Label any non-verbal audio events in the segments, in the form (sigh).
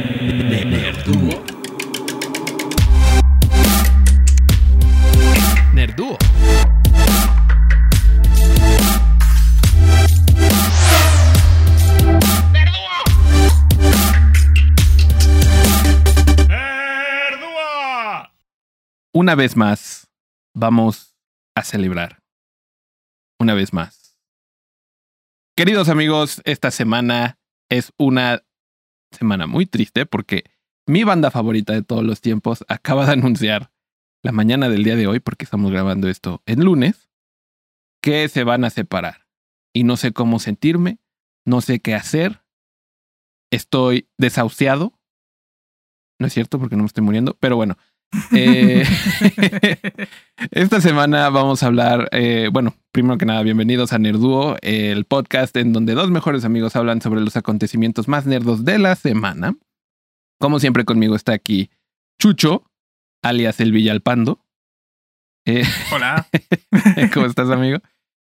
Nerduo. Nerduo. Una vez más, vamos a celebrar. Una vez más. Queridos amigos, esta semana es una semana muy triste porque mi banda favorita de todos los tiempos acaba de anunciar la mañana del día de hoy, porque estamos grabando esto en lunes, que se van a separar. Y no sé cómo sentirme, no sé qué hacer. Estoy desahuciado. No es cierto porque no me estoy muriendo, pero bueno. Eh, (laughs) esta semana vamos a hablar, eh, bueno, primero que nada, bienvenidos a Nerduo, el podcast en donde dos mejores amigos hablan sobre los acontecimientos más nerdos de la semana. Como siempre conmigo está aquí Chucho, alias el Villalpando. Eh, Hola. (laughs) ¿Cómo estás, amigo?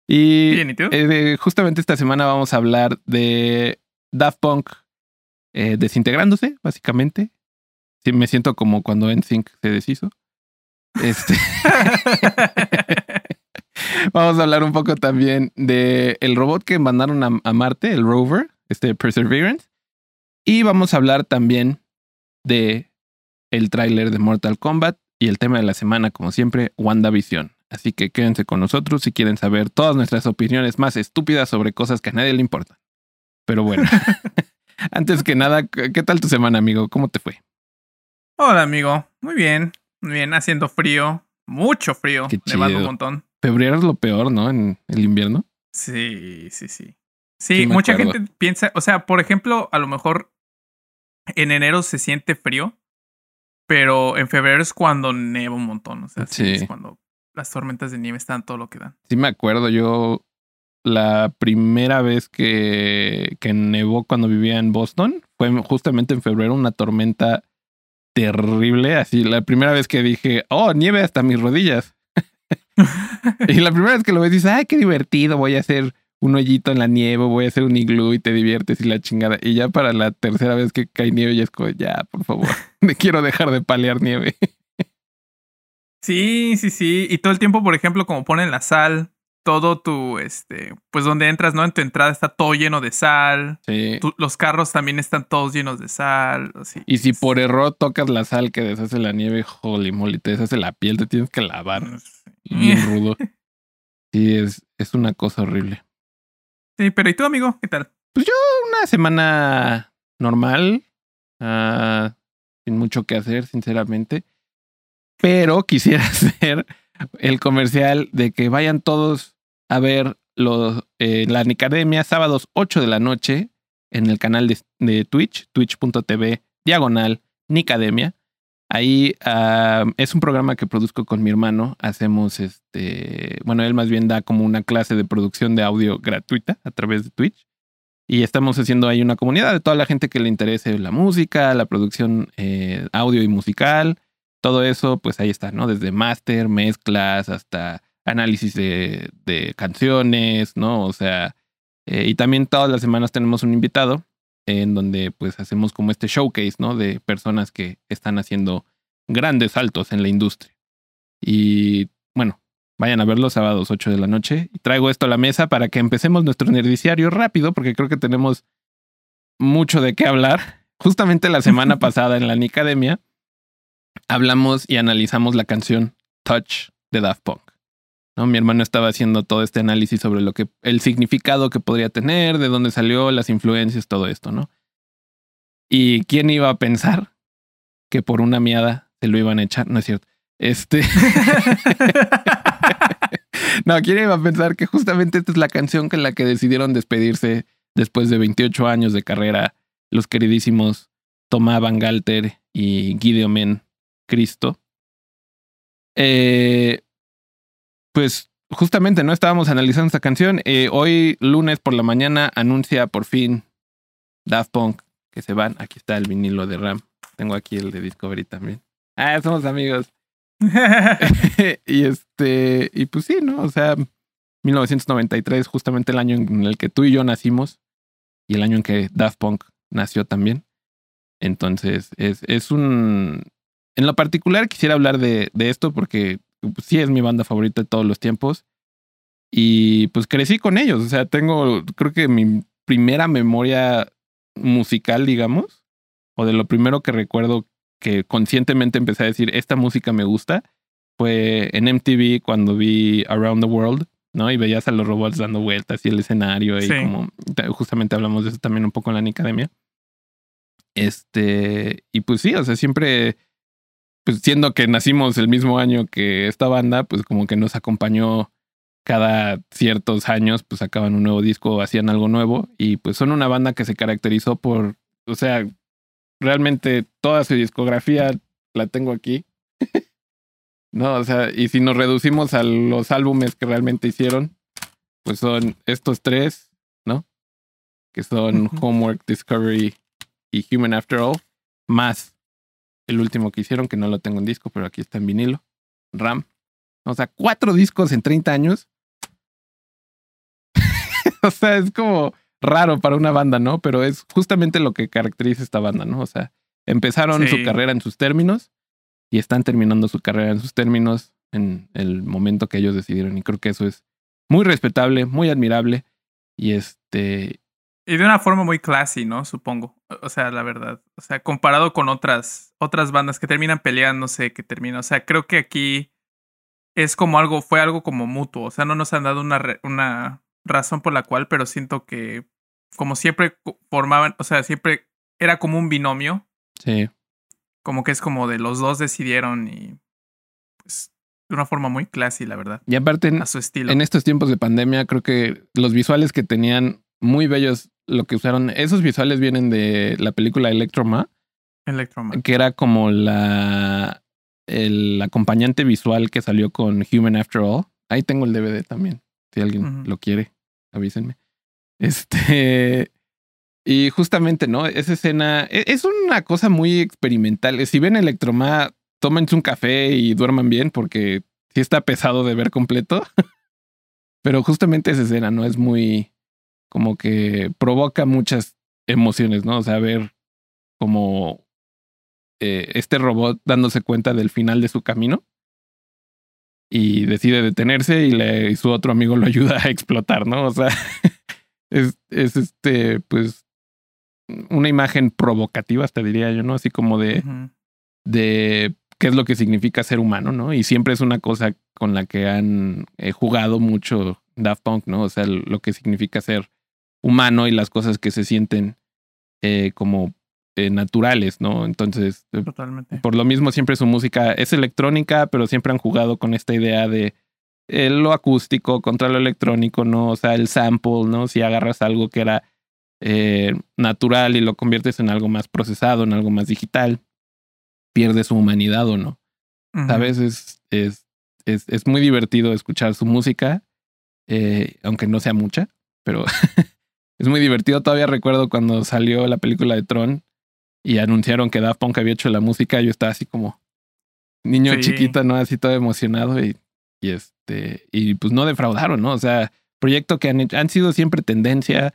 Y, Bien, ¿y tú? eh, justamente esta semana vamos a hablar de Daft Punk eh, desintegrándose, básicamente. Me siento como cuando NSYNC se deshizo. Este. (laughs) vamos a hablar un poco también de el robot que mandaron a, a Marte, el rover, este Perseverance. Y vamos a hablar también de el tráiler de Mortal Kombat y el tema de la semana, como siempre, WandaVision. Así que quédense con nosotros si quieren saber todas nuestras opiniones más estúpidas sobre cosas que a nadie le importan. Pero bueno, (laughs) antes que nada, ¿qué tal tu semana, amigo? ¿Cómo te fue? Hola, amigo. Muy bien. Muy bien, haciendo frío. Mucho frío. Qué Nevando un montón. Febrero es lo peor, ¿no? En el invierno. Sí, sí, sí. Sí, mucha acuerdo. gente piensa, o sea, por ejemplo, a lo mejor en enero se siente frío, pero en febrero es cuando neva un montón. O sea, sí, Sí. es cuando las tormentas de nieve están todo lo que dan. Sí me acuerdo, yo la primera vez que, que nevó cuando vivía en Boston fue justamente en febrero, una tormenta terrible, así la primera vez que dije, oh, nieve hasta mis rodillas. (laughs) y la primera vez que lo ves dices, ay, qué divertido, voy a hacer un hoyito en la nieve, voy a hacer un iglú y te diviertes y la chingada. Y ya para la tercera vez que cae nieve ya es como, ya, por favor, (laughs) me quiero dejar de palear nieve. Sí, sí, sí. Y todo el tiempo, por ejemplo, como ponen la sal, todo tu, este, pues donde entras, ¿no? En tu entrada está todo lleno de sal. Sí. Tu- los carros también están todos llenos de sal. así. Y si por error tocas la sal que deshace la nieve, holy moly, te deshace la piel, te tienes que lavar. Bien (laughs) rudo. Sí, es, es una cosa horrible. Sí, pero ¿y tú, amigo? ¿Qué tal? Una semana normal, ah, sin mucho que hacer, sinceramente. Pero quisiera (laughs) hacer el comercial de que vayan todos a ver los, eh, la Nicademia sábados 8 de la noche en el canal de, de Twitch, twitch.tv diagonal Nicademia. Ahí ah, es un programa que produzco con mi hermano. Hacemos este, bueno, él más bien da como una clase de producción de audio gratuita a través de Twitch. Y estamos haciendo ahí una comunidad de toda la gente que le interese la música, la producción eh, audio y musical. Todo eso, pues ahí está, ¿no? Desde máster, mezclas, hasta análisis de, de canciones, ¿no? O sea, eh, y también todas las semanas tenemos un invitado en donde pues hacemos como este showcase, ¿no? De personas que están haciendo grandes saltos en la industria. Y bueno, vayan a ver los sábados 8 de la noche. Y traigo esto a la mesa para que empecemos nuestro nerdiciario rápido, porque creo que tenemos mucho de qué hablar. Justamente la semana (laughs) pasada en la Nicademia hablamos y analizamos la canción Touch de Daft Punk. ¿No? Mi hermano estaba haciendo todo este análisis sobre lo que el significado que podría tener, de dónde salió, las influencias, todo esto, ¿no? Y quién iba a pensar que por una miada se lo iban a echar, no es cierto. Este (laughs) No, quién iba a pensar que justamente esta es la canción con la que decidieron despedirse después de 28 años de carrera los queridísimos Tomá Van Galter y Gideon Men Cristo. Eh, pues justamente no estábamos analizando esta canción. Eh, hoy, lunes por la mañana, anuncia por fin Daft Punk que se van. Aquí está el vinilo de Ram. Tengo aquí el de Discovery también. Ah, somos amigos. (laughs) (laughs) y este, y pues sí, ¿no? O sea, 1993, justamente el año en el que tú y yo nacimos y el año en que Daft Punk nació también. Entonces, es, es un... En lo particular quisiera hablar de, de esto porque sí es mi banda favorita de todos los tiempos. Y pues crecí con ellos. O sea, tengo, creo que mi primera memoria musical, digamos, o de lo primero que recuerdo que conscientemente empecé a decir, esta música me gusta, fue en MTV cuando vi Around the World, ¿no? Y veías a los robots dando vueltas y el escenario y como justamente hablamos de eso también un poco en la academia. Este, y pues sí, o sea, siempre, pues siendo que nacimos el mismo año que esta banda, pues como que nos acompañó cada ciertos años, pues sacaban un nuevo disco, hacían algo nuevo y pues son una banda que se caracterizó por, o sea, realmente toda su discografía la tengo aquí. (laughs) no, o sea, y si nos reducimos a los álbumes que realmente hicieron, pues son estos tres, ¿no? Que son Homework, Discovery y Human After All, más el último que hicieron, que no lo tengo en disco, pero aquí está en vinilo, RAM. O sea, cuatro discos en 30 años. (laughs) o sea, es como raro para una banda, ¿no? Pero es justamente lo que caracteriza esta banda, ¿no? O sea, empezaron su carrera en sus términos y están terminando su carrera en sus términos en el momento que ellos decidieron. Y creo que eso es muy respetable, muy admirable. Y este. Y de una forma muy classy, ¿no? Supongo. O sea, la verdad. O sea, comparado con otras, otras bandas que terminan peleándose, que terminan. O sea, creo que aquí es como algo, fue algo como mutuo. O sea, no nos han dado una, una razón por la cual, pero siento que como siempre formaban, o sea, siempre era como un binomio. Sí. Como que es como de los dos decidieron y pues de una forma muy classy, la verdad. Y aparte, a su estilo. en estos tiempos de pandemia, creo que los visuales que tenían muy bellos, lo que usaron, esos visuales vienen de la película Electroma. Electroma. Que era como la el acompañante visual que salió con Human After All. Ahí tengo el DVD también. Si alguien lo quiere, avísenme. Este. Y justamente, ¿no? Esa escena e, es una cosa muy experimental. Si ven Electroma, tómense un café y duerman bien porque sí está pesado de ver completo. (laughs) Pero justamente esa escena, ¿no? Es muy como que provoca muchas emociones, ¿no? O sea, ver como eh, este robot dándose cuenta del final de su camino y decide detenerse y, le, y su otro amigo lo (laughs) ayuda a explotar, ¿no? O sea, (laughs) es, es este, pues, una imagen provocativa, hasta diría yo, ¿no? Así como de, de qué es lo que significa ser humano, ¿no? Y siempre es una cosa con la que han eh, jugado mucho Daft Punk, ¿no? O sea, lo que significa ser humano y las cosas que se sienten eh, como eh, naturales, ¿no? Entonces, Totalmente. por lo mismo siempre su música es electrónica, pero siempre han jugado con esta idea de lo acústico contra lo electrónico, ¿no? O sea, el sample, ¿no? Si agarras algo que era eh, natural y lo conviertes en algo más procesado, en algo más digital, pierde su humanidad o no. ¿Sabes? Es, es, es, es, muy divertido escuchar su música, eh, aunque no sea mucha, pero (laughs) es muy divertido. Todavía recuerdo cuando salió la película de Tron y anunciaron que Daft Punk había hecho la música, yo estaba así como niño chiquito, ¿no? Así todo emocionado y y este, y pues no defraudaron, ¿no? O sea, proyecto que han, han sido siempre tendencia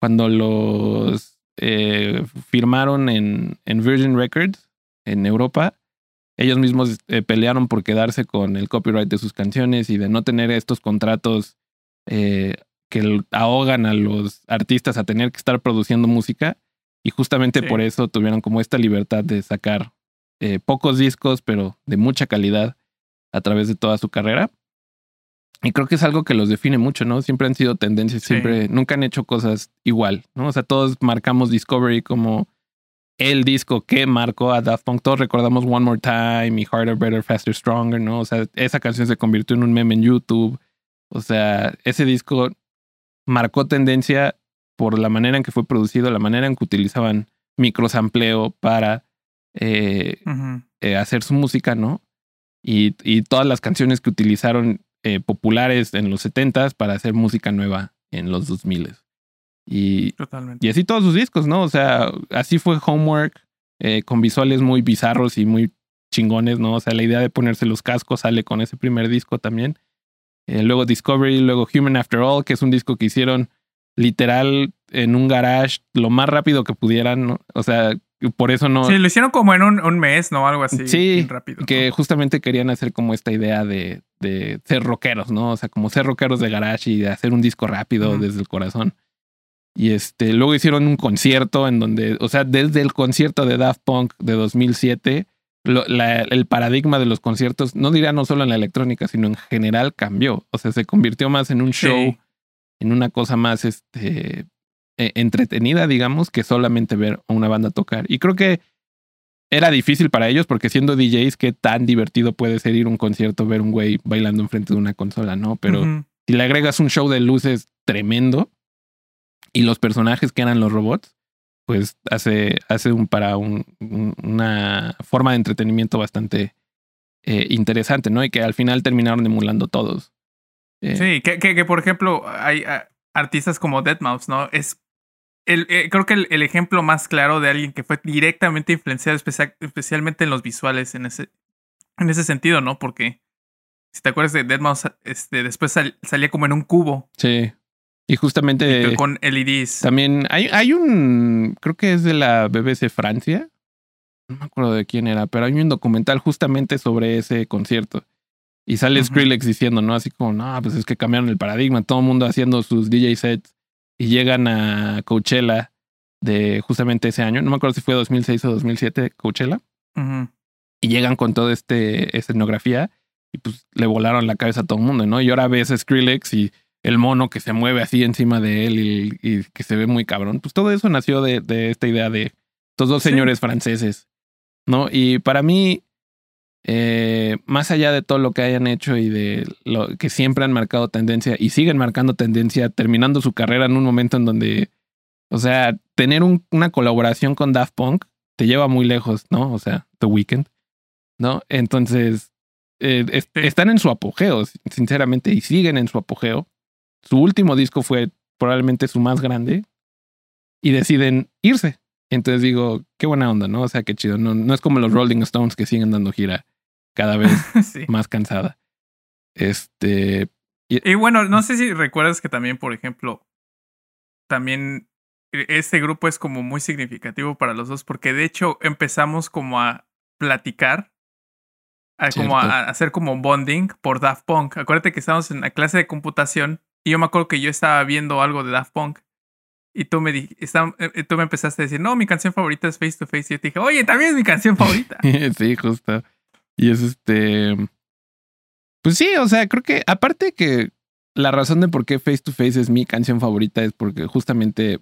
cuando los eh, firmaron en, en, Virgin Records en Europa. Ellos mismos eh, pelearon por quedarse con el copyright de sus canciones y de no tener estos contratos eh, que ahogan a los artistas a tener que estar produciendo música. Y justamente por eso tuvieron como esta libertad de sacar pocos discos, pero de mucha calidad a través de toda su carrera. Y creo que es algo que los define mucho, ¿no? Siempre han sido tendencias, siempre, nunca han hecho cosas igual, ¿no? O sea, todos marcamos Discovery como el disco que marcó a Daft Punk. Todos recordamos One More Time y Harder, Better, Faster, Stronger, ¿no? O sea, esa canción se convirtió en un meme en YouTube. O sea, ese disco marcó tendencia por la manera en que fue producido, la manera en que utilizaban microsampleo para eh, eh, hacer su música, ¿no? y, y todas las canciones que utilizaron eh, populares en los 70s para hacer música nueva en los 2000 y, Totalmente. y así todos sus discos, ¿no? O sea, así fue Homework, con visuales muy bizarros y muy chingones, ¿no? O sea, la idea de ponerse los cascos sale con ese primer disco también. Eh, luego Discovery, luego Human After All, que es un disco que hicieron literal en un garage lo más rápido que pudieran, ¿no? O sea, por eso no. Sí, lo hicieron como en un, un mes, ¿no? Algo así. Sí, rápido. que justamente querían hacer como esta idea de, de ser rockeros, ¿no? O sea, como ser rockeros de garage y de hacer un disco rápido desde el corazón. Y este, luego hicieron un concierto en donde, o sea, desde el concierto de Daft Punk de 2007, lo- la- el paradigma de los conciertos, no diría no solo en la electrónica, sino en general cambió. O sea, se convirtió más en un Sí. show, en una cosa más este, eh, entretenida, digamos, que solamente ver a una banda tocar. Y creo que era difícil para ellos porque siendo DJs, qué tan divertido puede ser ir a un concierto, ver un güey bailando enfrente de una consola, ¿no? Pero si le agregas un show de luces tremendo y los personajes que eran los robots, pues hace, hace un para un, un- una forma de entretenimiento bastante eh, interesante, ¿no? Y que al final terminaron emulando todos. Eh, Sí, que, que, que, por ejemplo hay ah, artistas como Deadmau5, ¿no? Es el, eh, creo que el, el ejemplo más claro de alguien que fue directamente influenciado especial- especialmente en los visuales en ese, en ese sentido, ¿no? Porque si te acuerdas de Deadmau5, este, después sal- salía como en un cubo Sí. Y justamente con LEDs. también hay, hay un, creo que es de la BBC Francia, no me acuerdo de quién era, pero hay un documental justamente sobre ese concierto. Y sale Ujú. Skrillex diciendo, ¿no? Así como, no, pues es que cambiaron el paradigma, todo el mundo haciendo sus DJ sets y llegan a Coachella de justamente ese año, no me acuerdo si fue 2006 o 2007 Coachella, Ujú. y llegan con toda este escenografía y pues le volaron la cabeza a todo el mundo, ¿no? Y ahora ves a Skrillex y el mono que se mueve así encima de él y, y que se ve muy cabrón. Pues todo eso nació de, de esta idea de estos dos Sí. señores franceses, ¿no? Y para mí, eh, más allá de todo lo que hayan hecho y de lo que siempre han marcado tendencia y siguen marcando tendencia, terminando su carrera en un momento en donde, o sea, tener un- una colaboración con Daft Punk te lleva muy lejos, ¿no? O sea, The Weeknd, ¿no? Entonces, eh, están en su apogeo, sinceramente, y siguen en su apogeo. Su último disco fue probablemente su más grande y deciden irse. Entonces digo, qué buena onda, ¿no? O sea, qué chido. No, no es como los Rolling Stones que siguen dando gira cada vez (laughs) sí. más cansada. Este, Y bueno, no sé si recuerdas que también, por ejemplo, también e- este grupo es como muy significativo para los dos, porque de hecho empezamos como a platicar, a como a, a hacer como bonding por Daft Punk. Acuérdate que estábamos en la clase de computación y yo me acuerdo que yo estaba viendo algo de Daft Punk. Y tú me, di- está- eh, tú me empezaste a decir, no, mi canción favorita es Face to Face. Y yo te dije, oye, también es mi canción favorita. (laughs) sí, justo. Y es este. Pues sí, o sea, creo que aparte que la razón de por qué Face to Face es mi canción favorita es porque justamente.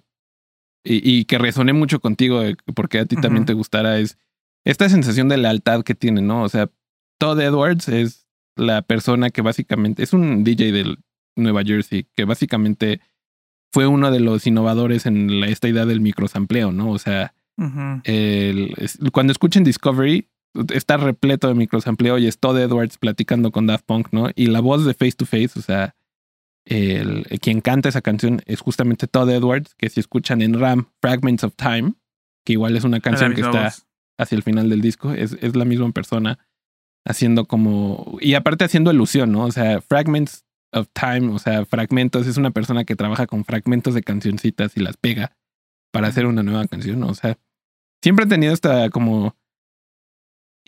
Y, y que resoné mucho contigo, porque a ti también te gustara, es esta sensación de lealtad que tiene, ¿no? O sea, Todd Edwards es la persona que básicamente es un DJ de Nueva Jersey, que básicamente fue uno de los innovadores en la- esta idea del microsampleo, ¿no? O sea, Ujú. el- es- cuando escuchen Discovery, está repleto de microsampleo y es Todd Edwards platicando con Daft Punk, ¿no? Y la voz de Face to Face, o sea, el, quien canta esa canción es justamente Todd Edwards, que si escuchan en RAM Fragments of Time, que igual es una canción que está voz. hacia el final del disco, es, es la misma persona haciendo como, y aparte haciendo alusión, ¿no? O sea, Fragments of Time, o sea, fragmentos, es una persona que trabaja con fragmentos de cancioncitas y las pega para hacer una nueva canción. O sea, siempre he tenido esta como,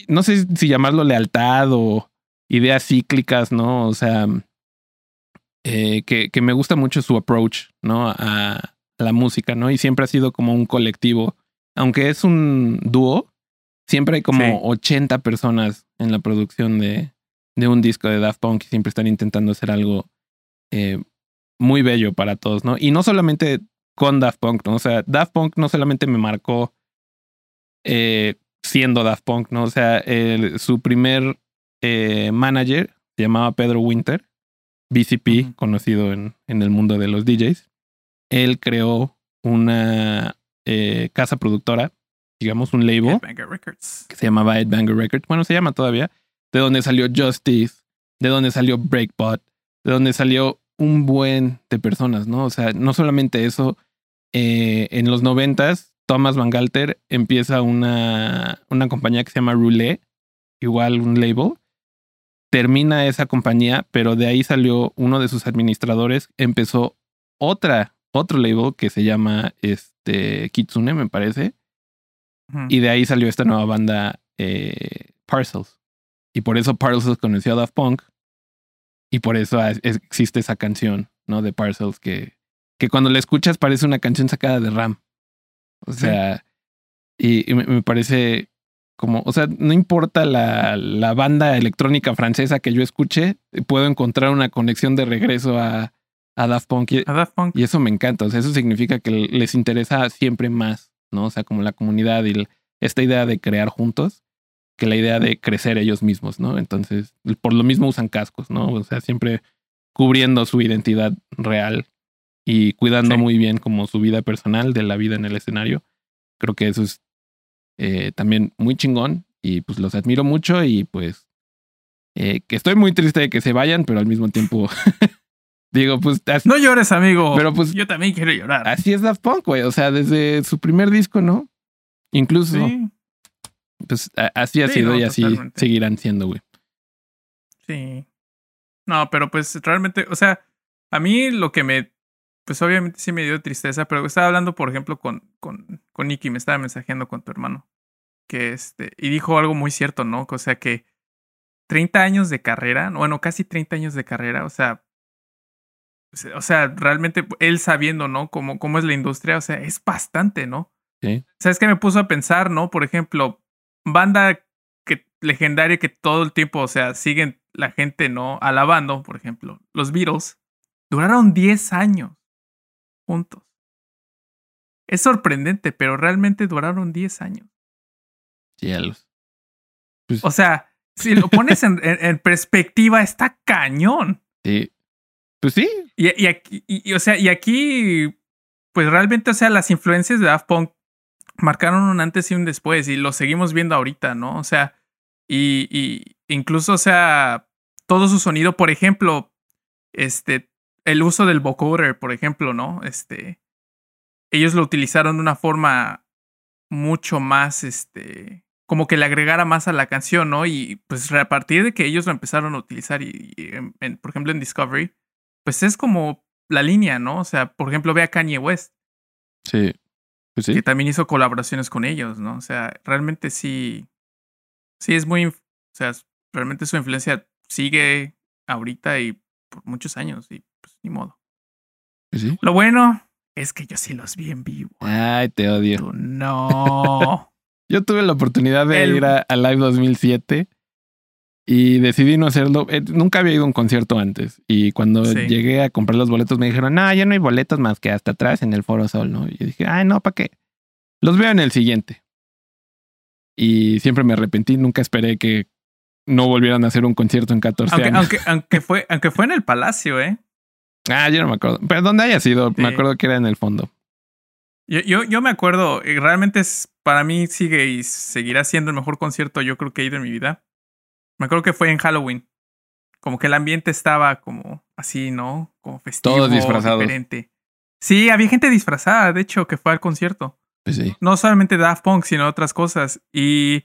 no sé si llamarlo lealtad o ideas cíclicas, ¿no? O sea, eh, que, que me gusta mucho su approach, ¿no? A, a la música, ¿no? Y siempre ha sido como un colectivo, aunque es un dúo, siempre hay como Sí. 80 personas en la producción de, de un disco de Daft Punk y siempre están intentando hacer algo eh, muy bello para todos, ¿no? Y no solamente con Daft Punk, ¿no? O sea, Daft Punk no solamente me marcó eh, siendo Daft Punk, ¿no? O sea, el- su primer eh, manager se llamaba Pedro Winter, BCP, conocido en, en el mundo de los DJs. Él creó una casa productora, digamos un label, Records. que se llamaba Ed Banger Records. Bueno, se llama todavía. De donde salió Justice, de donde salió Breakbot, de donde salió un buen de personas, ¿no? O sea, no solamente eso, eh, en los noventas, Thomas Van Galter empieza una, una compañía que se llama Roulette, igual un label. Termina esa compañía, pero de ahí salió uno de sus administradores, empezó otra, otro label que se llama este, Kitsune, me parece. Y de ahí salió esta nueva banda, eh, Parcels. Y por eso Parcels conoció a Daft Punk. Y por eso es- existe esa canción, ¿no? De Parcels que, que cuando la escuchas parece una canción sacada de Ram. O Sí. sea, y, me parece como, o sea, no importa la, la banda electrónica francesa que yo escuche, puedo encontrar una conexión de regreso a, a Daft Punk. Y, A Daft Punk. y eso me encanta. O sea, eso significa que les interesa siempre más, ¿no? O sea, como la comunidad y el- esta idea de crear juntos que la idea de crecer ellos mismos, ¿no? Entonces, por lo mismo usan cascos, ¿no? O sea, siempre cubriendo su identidad real y cuidando Sí. muy bien como su vida personal de la vida en el escenario. Creo que eso es eh, también muy chingón y pues los admiro mucho y pues eh, que estoy muy triste de que se vayan, pero al mismo tiempo (laughs) digo, pues as- No llores, amigo. Pero, pues, yo también quiero llorar. así es Daft Punk, güey. O sea, desde su primer disco, ¿no? Incluso, Sí, pues así ha Sí, sido no, y así totalmente. seguirán siendo, güey. sí. No, pero pues realmente, o sea, a mí lo que me, pues obviamente sí me dio tristeza, pero estaba hablando, por ejemplo, con, con, con Nicky, me estaba mensajeando con tu hermano, que este, y dijo algo muy cierto, ¿no? O sea, que 30 años de carrera, bueno, casi 30 años de carrera, o sea, o sea, realmente él sabiendo, ¿no? Cómo, cómo es la industria, o sea, es bastante, ¿no? Sí. ¿Sabes qué me puso a pensar, no? Por ejemplo, banda que legendaria que todo el tiempo, o sea, siguen la gente, ¿no? Alabando, por ejemplo, los Beatles duraron 10 años juntos. Es sorprendente, pero realmente duraron 10 años. Cielos. O sea, si lo pones en, en- en perspectiva, está cañón. Sí. Pues sí. Y, y aquí, y- y, o sea, y aquí, pues realmente, o sea, las influencias de Daft Punk marcaron un antes y un después, y lo seguimos viendo ahorita, ¿no? O sea, y, y incluso, o sea, todo su sonido, por ejemplo, este, el uso del vocoder, por ejemplo, ¿no? Este, ellos lo utilizaron de una forma mucho más, este, como que le agregara más a la canción, ¿no? Y pues a partir de que ellos lo empezaron a utilizar, y, en- por ejemplo en Discovery, pues es como la línea, ¿no? O sea, por ejemplo, ve a Kanye West, Sí. Pues sí. que también hizo colaboraciones con ellos, ¿no? O sea, realmente sí, sí es muy, o sea, realmente su influencia sigue ahorita y por muchos años, y pues ni modo. Sí. Lo bueno es que yo sí los vi en vivo. Ay, te odio. Tú no. (laughs) Yo tuve la oportunidad de El- ir a, a Live 2007 y decidí no hacerlo. Eh, nunca había ido a un concierto antes. Y cuando Sí. llegué a comprar los boletos me dijeron, no, ya no hay boletos más que hasta atrás en el Foro Sol, ¿no? Y yo dije, ay, no, ¿para qué? Los veo en el siguiente. Y siempre me arrepentí, nunca esperé que no volvieran a hacer un concierto en 14 aunque, años. aunque, aunque, fue, aunque fue en el Palacio, ¿eh? Ah, yo no me acuerdo. Pero donde haya sido, me Sí. acuerdo que era en el fondo. Yo, yo, yo me acuerdo, realmente es, para mí sigue y seguirá siendo el mejor concierto yo creo que he ido en mi vida. Me acuerdo que fue en Halloween. Como que el ambiente estaba como así, ¿no? Como festivo, Todos disfrazados. diferente. Sí, había gente disfrazada, de hecho, que fue al concierto. Pues sí. No solamente Daft Punk, sino otras cosas. Y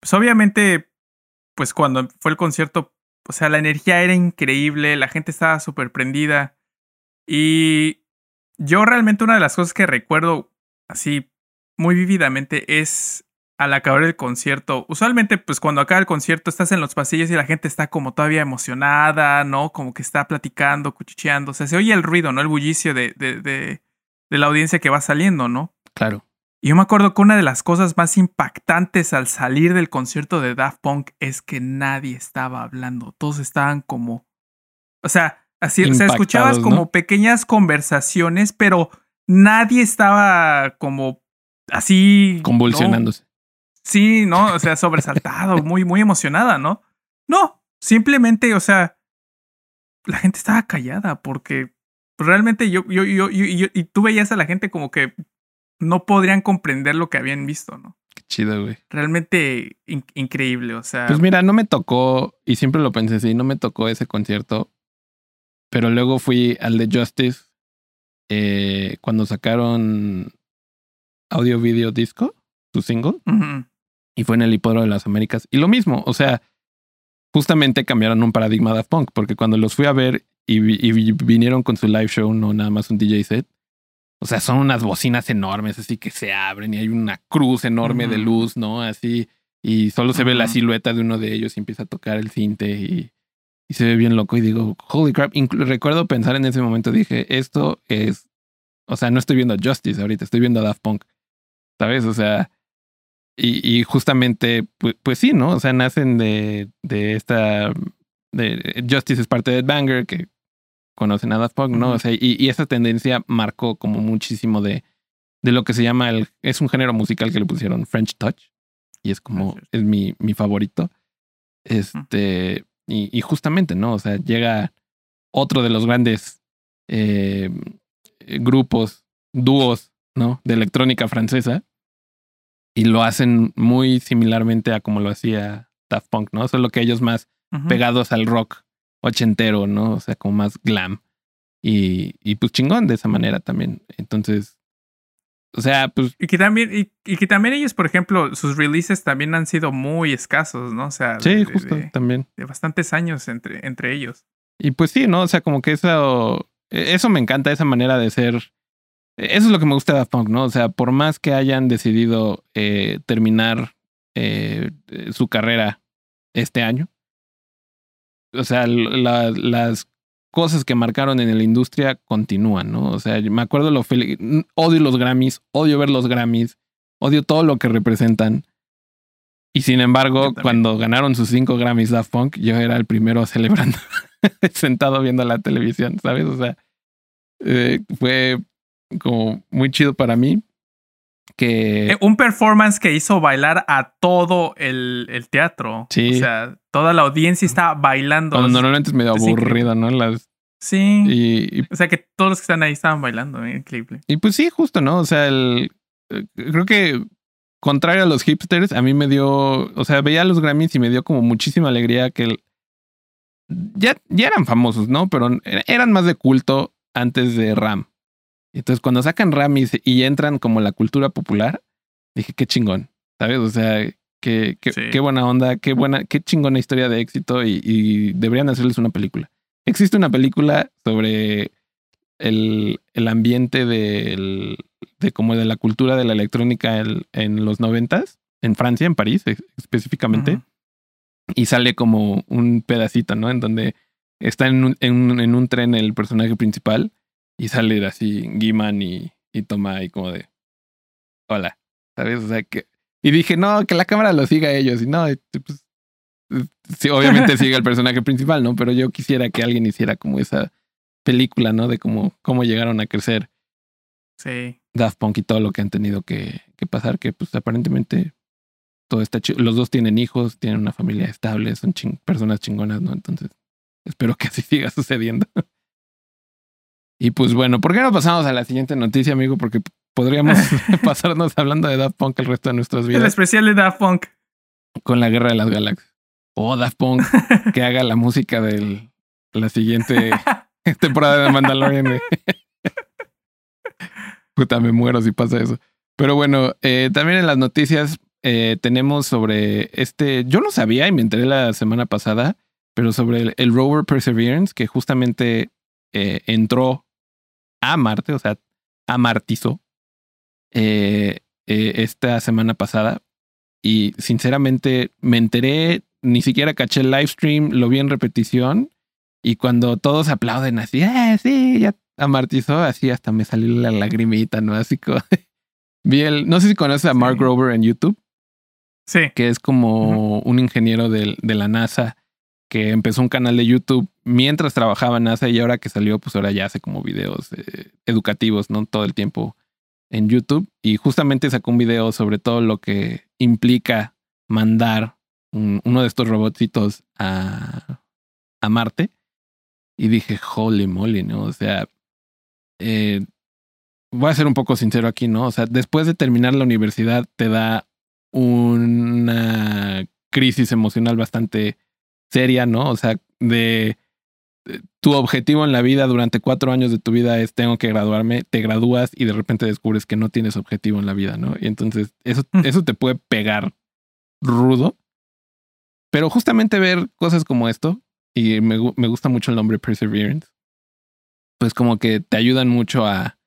pues obviamente, pues cuando fue el concierto, o sea, la energía era increíble, la gente estaba súper prendida. Y yo realmente una de las cosas que recuerdo así muy vívidamente es al acabar el concierto. Usualmente, pues cuando acaba el concierto estás en los pasillos y la gente está como todavía emocionada, ¿no? Como que está platicando, cuchicheando. O sea, se oye el ruido, ¿no? El bullicio de, de, de, de la audiencia que va saliendo, ¿no? Claro. Y yo me acuerdo que una de las cosas más impactantes al salir del concierto de Daft Punk es que nadie estaba hablando. Todos estaban como. O sea, así, o sea, escuchabas ¿no? como pequeñas conversaciones, pero nadie estaba como así. ¿no? Sí, ¿no? O sea, sobresaltado, (laughs) muy, muy emocionada, ¿no? No, simplemente, o sea, la gente estaba callada porque realmente yo, yo, yo, yo, yo- y tú veías a la gente como que no podrían comprender lo que habían visto, ¿no? Qué chido, güey. Realmente in- increíble, o sea. Pues mira, no me tocó, y siempre lo pensé así, no me tocó ese concierto, pero luego fui al de Justice eh, cuando sacaron Audio Video Disco, su single, ujú, y fue en el Hipódromo de las Américas. Y lo mismo, o sea, justamente cambiaron un paradigma Daft Punk, porque cuando los fui a ver y, vi- y vi- vinieron con su live show, no nada más un DJ set, O sea, son unas bocinas enormes, así que se abren y hay una cruz enorme de luz, ¿no? Así, y solo se ve la silueta de uno de ellos y empieza a tocar el cinte y, y se ve bien loco. Y digo, holy crap. recuerdo pensar en ese momento, dije, esto es. O sea, no estoy viendo Justice ahorita, estoy viendo Daft Punk. ¿Sabes? O sea, y, y justamente, pues, pues, sí, ¿no? O sea, nacen de, de esta. De, Justice es parte de Banger, que conocen a Daft Punk, ¿no? O sea, y, y, esa tendencia marcó como muchísimo de, de lo que se llama el. Es un género musical que le pusieron French Touch. Y es como. Es mi, mi favorito. Este. Y, y, justamente, ¿no? O sea, llega otro de los grandes eh, grupos, dúos, ¿no? De electrónica francesa. Y lo hacen muy similarmente a como lo hacía Daft Punk, ¿no? Solo que ellos más pegados al rock ochentero, ¿no? O sea, como más glam. Y, y pues chingón de esa manera también. Entonces, o sea, pues. Y que también, y, que también ellos, por ejemplo, sus releases también han sido muy escasos, ¿no? O sea, sí, justo, también. De bastantes años entre, entre ellos. Y pues sí, ¿no? O sea, como que eso. Eso me encanta, esa manera de ser. Eso es lo que me gusta de Daft Punk, ¿no? O sea, por más que hayan decidido eh, terminar eh, su carrera este año, o sea, las cosas que marcaron en la industria continúan, ¿no? O sea, me acuerdo lo feliz, odio los Grammys, odio ver los Grammys, odio todo lo que representan. Y sin embargo, cuando ganaron sus cinco Grammys Daft Punk, yo era el primero (laughs) celebrando, sentado viendo la televisión, ¿sabes? O sea, eh, fue como muy chido para mí. Que... Eh, un performance que hizo bailar a todo el, el teatro. Sí. O sea, toda la audiencia estaba bailando. Cuando normalmente es medio aburrido, ¿no? Las... Sí. Y, o sea que todos los que están ahí estaban bailando, increíble. Y pues sí, justo, ¿no? O sea, el, eh, creo que contrario a los hipsters, a mí me dio, o sea, veía los Grammys y me dio como muchísima alegría que el, ya, ya eran famosos, ¿no? Pero eran más de culto antes de Ram. Entonces, cuando sacan Ram y, entran como la cultura popular, dije, qué chingón, ¿sabes? O sea, qué, qué, buena onda, qué buena, qué chingona historia de éxito y, deberían hacerles una película. Existe una película sobre el, el ambiente del, de como de la cultura de la electrónica en, los noventas, en Francia, en París específicamente, y sale como un pedacito, ¿no? En donde está en un, en un tren el personaje principal y sale así Guiman y, y toma ahí como de hola, ¿sabes? O sea que y dije, no, que la cámara lo siga a ellos. Y no, pues, sí, obviamente sigue el personaje principal, ¿no? Pero yo quisiera que alguien hiciera como esa película, ¿no? De cómo, cómo llegaron a crecer. Sí. Daft Punk y todo lo que han tenido que, que pasar, que pues aparentemente todo está chido. Los dos tienen hijos, tienen una familia estable, son personas chingonas, ¿no? Entonces, espero que así siga (laughs) sucediendo. Y pues bueno, ¿por qué no pasamos a la siguiente noticia, amigo? Porque podríamos (laughs) (laughs) pasarnos hablando de Daft Punk el resto de nuestras vidas. El especial de Daft Punk. Con la guerra de las galaxias. O Daft Punk (laughs) que haga la música de la siguiente temporada de Mandalorian. Puta, me muero si pasa eso. Pero bueno, eh, también en las noticias eh, tenemos sobre este. Yo no sabía y me enteré la semana pasada, pero sobre el, rover Perseverance, que justamente eh, entró a Marte, o sea, amartizó eh, eh, esta semana pasada. Y sinceramente me enteré, ni siquiera caché el live stream, lo vi en repetición. Y cuando todos aplauden así, eh, sí, ya amartizó, así hasta me salió la lagrimita, ¿no? Así como. (laughs) vi el. No sé si conoces a Mark Rover en YouTube. Sí. Que es como un ingeniero de, de la NASA que empezó un canal de YouTube mientras trabajaba en NASA y ahora que salió, pues ahora ya hace como videos eh, educativos, ¿no? Todo el tiempo en YouTube. Y justamente sacó un video sobre todo lo que implica mandar uno de estos robotcitos a, a Marte. Y dije, holy moly, ¿no? O sea, eh, voy a ser un poco sincero aquí, ¿no? O sea, después de terminar la universidad te da una crisis emocional bastante seria, ¿no? O sea, de tu objetivo en la vida durante cuatro años de tu vida es tengo que graduarme, te gradúas y de repente descubres que no tienes objetivo en la vida, ¿no? Y entonces eso, mm. eso te puede pegar rudo. Pero justamente ver cosas como esto, y me, me gusta mucho el nombre Perseverance, pues como que te ayudan mucho a,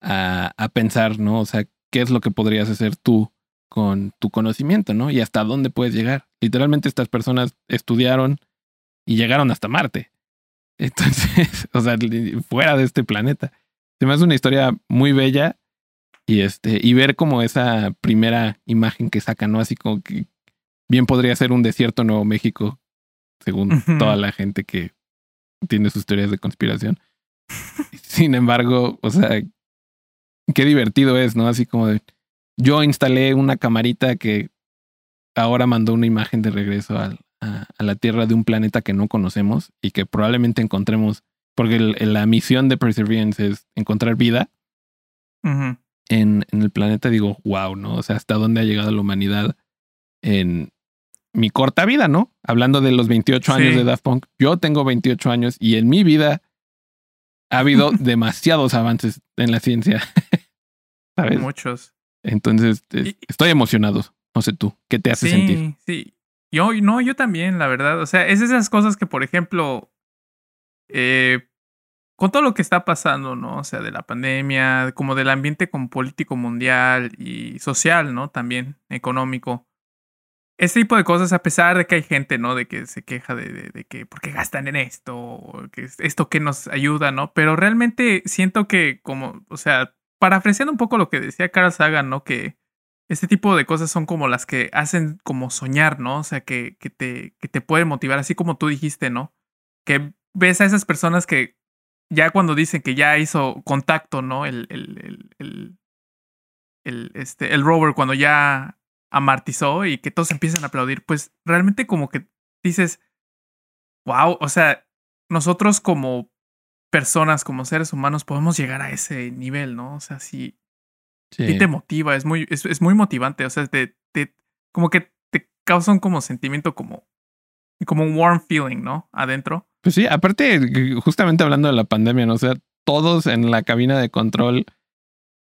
a, a pensar, ¿no? O sea, ¿qué es lo que podrías hacer tú con tu conocimiento, ¿no? Y hasta dónde puedes llegar. Literalmente estas personas estudiaron y llegaron hasta Marte. Entonces, (laughs) o sea, fuera de este planeta. Se me hace una historia muy bella y este y ver como esa primera imagen que sacan, ¿no? Así como que bien podría ser un desierto Nuevo México, según toda la gente que tiene sus teorías de conspiración. Sin embargo, o sea, qué divertido es, ¿no? Así como de yo instalé una camarita que ahora mandó una imagen de regreso a, la Tierra de un planeta que no conocemos y que probablemente encontremos, porque la misión de Perseverance es encontrar vida en, en, el planeta. Digo, wow, ¿no? O sea, hasta dónde ha llegado la humanidad en mi corta vida, ¿no? Hablando de los 28 años de Daft Punk, yo tengo 28 años y en mi vida ha habido (laughs) demasiados avances en la ciencia. (laughs) ¿Sabes? Muchos. Entonces, estoy emocionado. No sé tú, ¿qué te hace sentir? Sí, yo, no, yo también, la verdad. O sea, es esas cosas que, por ejemplo, eh, con todo lo que está pasando, ¿no? O sea, de la pandemia, como del ambiente con político mundial y social, ¿no? También económico. Este tipo de cosas, a pesar de que hay gente, ¿no? De que se queja de, de, de que, ¿por qué gastan en esto? que esto que nos ayuda, ¿no? Pero realmente siento que, como, o sea, parafraseando un poco lo que decía Carl Sagan, ¿no? Que este tipo de cosas son como las que hacen como soñar, ¿no? O sea, que, que, te, que te pueden motivar, así como tú dijiste, ¿no? Que ves a esas personas que ya cuando dicen que ya hizo contacto, ¿no? El, el, el, este, el rover cuando ya amartizó y que todos empiezan a aplaudir, pues realmente como que dices, wow, o sea, nosotros como personas, como seres humanos, podemos llegar a ese nivel, ¿no? O sea, sí, sí. te motiva, es muy, es, es muy motivante, o sea, te, te, como que te causa un como sentimiento como, como un warm feeling, ¿no? Adentro. Pues sí, aparte, justamente hablando de la pandemia, ¿no? O sea, todos en la cabina de control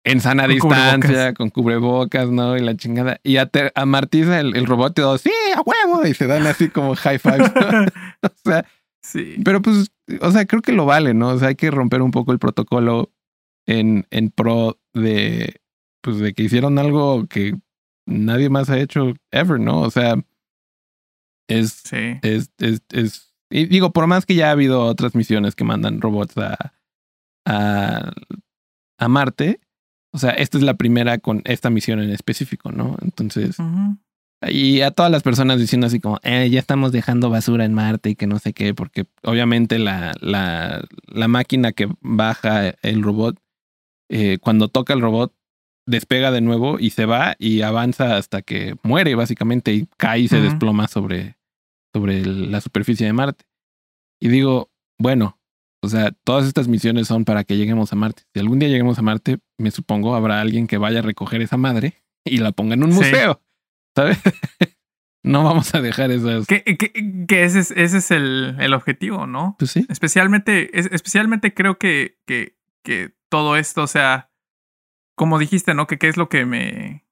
en sana distancia, con cubrebocas, ¿no? Y la chingada. Y a, amartiza el, el robot y todo, sí, a huevo, y se dan así como high five. (laughs) (laughs) o sea, sí. Pero pues o sea, creo que lo vale, ¿no? O sea, hay que romper un poco el protocolo en, en pro de, pues, de que hicieron algo que nadie más ha hecho ever, ¿no? O sea, es, sí. es, es, es, y digo, por más que ya ha habido otras misiones que mandan robots a, a, a Marte, o sea, esta es la primera con esta misión en específico, ¿no? Entonces, y a todas las personas diciendo así como, eh, ya estamos dejando basura en Marte y que no sé qué, porque obviamente la, la, la máquina que baja el robot, eh, cuando toca el robot, despega de nuevo y se va y avanza hasta que muere básicamente y cae y se desploma sobre, sobre la superficie de Marte. Y digo, bueno, o sea, todas estas misiones son para que lleguemos a Marte. Si algún día lleguemos a Marte, me supongo habrá alguien que vaya a recoger esa madre y la ponga en un museo. ¿sabes? (laughs) no vamos a dejar esas. Que, que, ese es, ese es el, el, objetivo, ¿no? Pues sí. Especialmente, especialmente creo que, que, que todo esto, o sea, como dijiste, ¿no? Que qué es lo que me.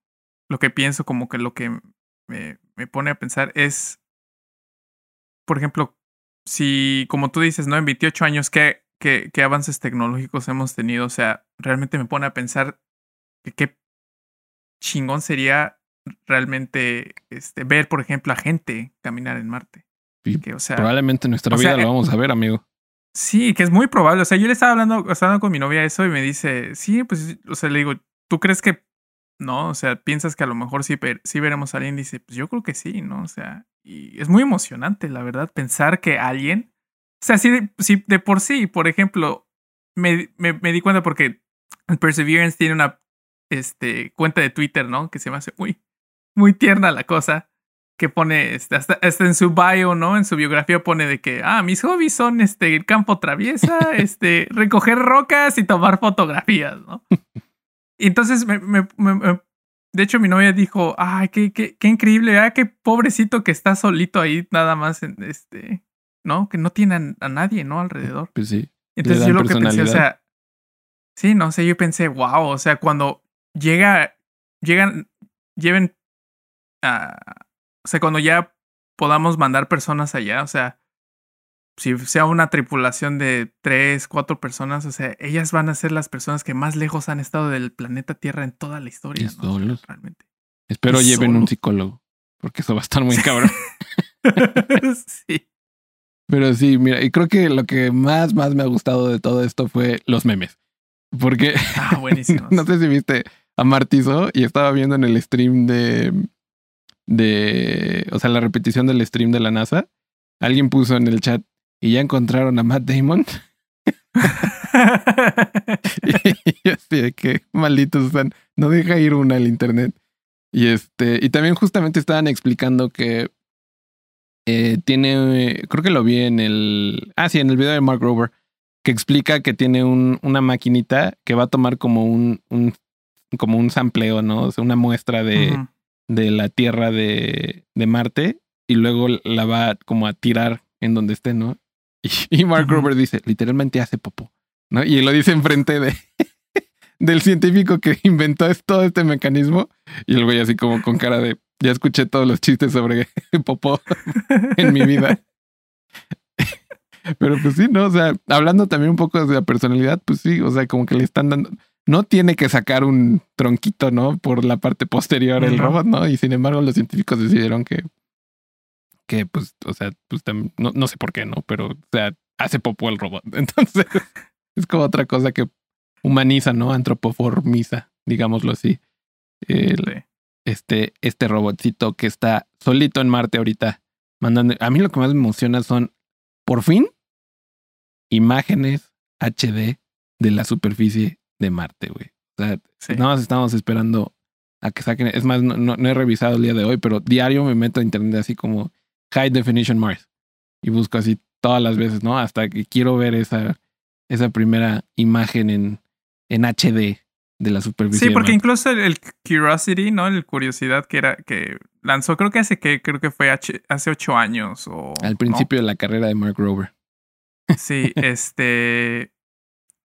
Lo que pienso, como que lo que me, me pone a pensar es. Por ejemplo, si, como tú dices, ¿no? En 28 años, ¿qué, qué, qué avances tecnológicos hemos tenido? O sea, realmente me pone a pensar que qué chingón sería realmente este, ver, por ejemplo, a gente caminar en Marte. que, o sea, probablemente en nuestra vida lo eh, vamos a ver, amigo. Sí, que es muy probable. O sea, yo le estaba hablando, estaba con mi novia eso y me dice, sí, pues, o sea, le digo, ¿tú crees que no? O sea, piensas que a lo mejor sí, sí veremos a alguien. Dice, pues yo creo que sí, ¿no? O sea, y es muy emocionante, la verdad, pensar que alguien, o sea, si de, si de por sí, por ejemplo, me, me, me di cuenta porque Perseverance tiene una este, cuenta de Twitter, ¿no? Que se me hace muy, muy tierna la cosa que pone este, hasta, en su bio, ¿no? En su biografía pone de que, ah, mis hobbies son este, el campo traviesa, (laughs) este, recoger rocas y tomar fotografías, ¿no? Y entonces, me, me, de hecho, mi novia dijo, ay, qué, qué, qué increíble, ah, qué pobrecito que está solito ahí nada más, en este, ¿no? Que no tiene a, nadie, ¿no? Alrededor. Pues sí. Entonces yo lo que pensé, o sea, sí, no sé, yo pensé, wow, o sea, cuando llega, llegan, lleven o sea, cuando ya podamos mandar personas allá, o sea, si sea una tripulación de tres, cuatro personas, o sea, ellas van a ser las personas que más lejos han estado del planeta Tierra en toda la historia. ¿no? realmente. Espero lleven un psicólogo, porque eso va a estar muy cabrón. (laughs) sí. Pero sí, mira, y creo que lo que más, más me ha gustado de todo esto fue los memes. Porque ah, buenísimo. (laughs) no sé si viste a Martizo y estaba viendo en el stream de, de, o sea, la repetición del stream de la NASA. Alguien puso en el chat y ya encontraron a Matt Damon. (laughs) (laughs) y así de que malditos están. No deja ir una al internet. Y este, y también justamente estaban explicando que eh, tiene, creo que lo vi en el, ah, sí, en el video de Mark Rover, que explica que tiene un, una maquinita que va a tomar como un, un como un sampleo, ¿no? O sea, una muestra de, de la Tierra de, de Marte y luego la va como a tirar en donde esté, ¿no? (laughs) Y, Mark Rover dice, literalmente hace popó, ¿no? Y lo dice enfrente de, (laughs) del científico que (laughs) inventó todo este mecanismo. Y el güey así como con cara de, ya escuché todos los chistes sobre popó en mi vida. Pero pues sí, ¿no? O sea, hablando también un poco de la personalidad, pues sí, o sea, como que le están dando, no tiene que sacar un tronquito, ¿no? Por la parte posterior el robot, ¿no? Y sin embargo los científicos decidieron que, que pues, o sea, pues no, no sé por qué, ¿no? Pero, o sea, hace popó el robot. (laughs) Entonces, es como otra cosa que humaniza, ¿no? Antropoformiza, digámoslo así. Este, este robotcito que está solito en Marte ahorita, mandando. A mí lo que más me emociona son, por fin, imágenes HD de la superficie de Marte, güey. O sea, nada más estamos esperando a que saquen. Es más, no, no, he revisado el día de hoy, pero diario me meto a internet así como High Definition Mars y busco así todas las veces, ¿no? Hasta que quiero ver esa, esa primera imagen en, en HD de la superficie. Sí, porque incluso el, Curiosity, ¿no? El Curiosidad que era que lanzó, creo que hace que creo que fue hace ocho años o al principio de la carrera de Mark Rover. Sí, (laughs) este,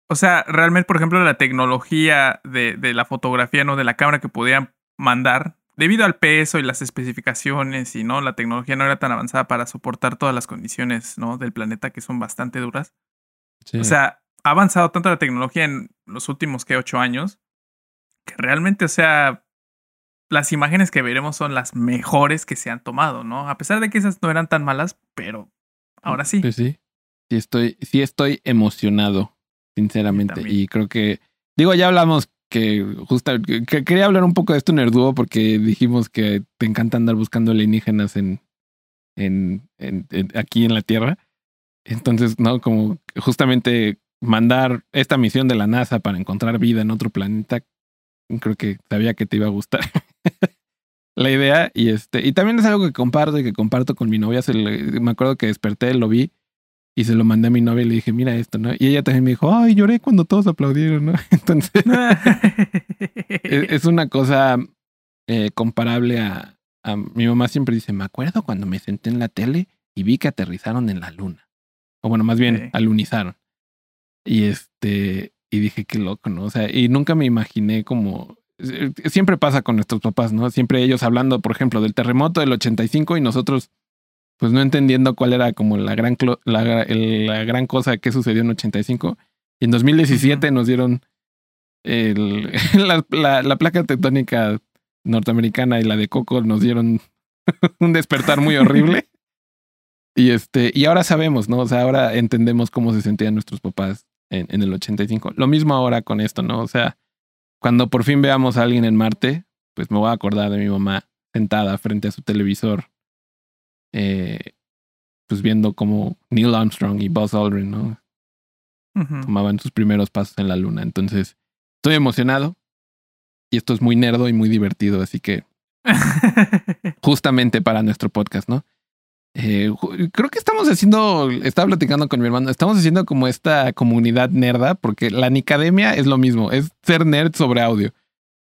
o sea, realmente, por ejemplo, la tecnología de, de la fotografía, no, de la cámara que podían mandar, debido al peso y las especificaciones y no, la tecnología no era tan avanzada para soportar todas las condiciones, ¿no? Del planeta que son bastante duras. O sea, ha avanzado tanto la tecnología en los últimos que ocho años que realmente, o sea, las imágenes que veremos son las mejores que se han tomado, ¿no? A pesar de que esas no eran tan malas, pero ahora sí. Pues sí. Sí estoy, sí estoy emocionado, sinceramente. Y creo que, digo, ya hablamos que justo que quería hablar un poco de esto en Erduo porque dijimos que te encanta andar buscando alienígenas en, en, en aquí en la Tierra. Entonces, no, como justamente mandar esta misión de la NASA para encontrar vida en otro planeta, creo que sabía que te iba a gustar (laughs) la idea. Y este, y también es algo que comparto y que comparto con mi novia. Se me acuerdo que desperté, lo vi y se lo mandé a mi novia y le dije, mira esto, ¿no? Y ella también me dijo, ay, lloré cuando todos aplaudieron, ¿no? (laughs) Entonces, es una cosa eh, comparable a, a, mi mamá siempre dice, me acuerdo cuando me senté en la tele y vi que aterrizaron en la luna. O bueno, más bien, alunizaron. Y este, y dije, qué loco, ¿no? O sea, y nunca me imaginé como, eh, siempre pasa con nuestros papás, ¿no? Siempre ellos hablando, por ejemplo, del terremoto del 85 y nosotros, pues no entendiendo cuál era como la gran, la, la gran cosa que sucedió en 85. Y en 2017 nos dieron el, (laughs) la, la, la placa tectónica norteamericana y la de Coco nos dieron (laughs) un despertar muy horrible. (laughs) Y este, y ahora sabemos, ¿no? O sea, ahora entendemos cómo se sentían nuestros papás en, el 85. Lo mismo ahora con esto, ¿no? O sea, cuando por fin veamos a alguien en Marte, pues me voy a acordar de mi mamá sentada frente a su televisor, eh, pues viendo cómo Neil Armstrong y Buzz Aldrin, ¿no? Tomaban sus primeros pasos en la luna. Entonces, estoy emocionado. Y esto es muy nerdo y muy divertido, así que (laughs) justamente para nuestro podcast, ¿no? Eh, creo que estamos haciendo, estaba platicando con mi hermano, estamos haciendo como esta comunidad nerda, porque la Nicademia es lo mismo, es ser nerd sobre audio.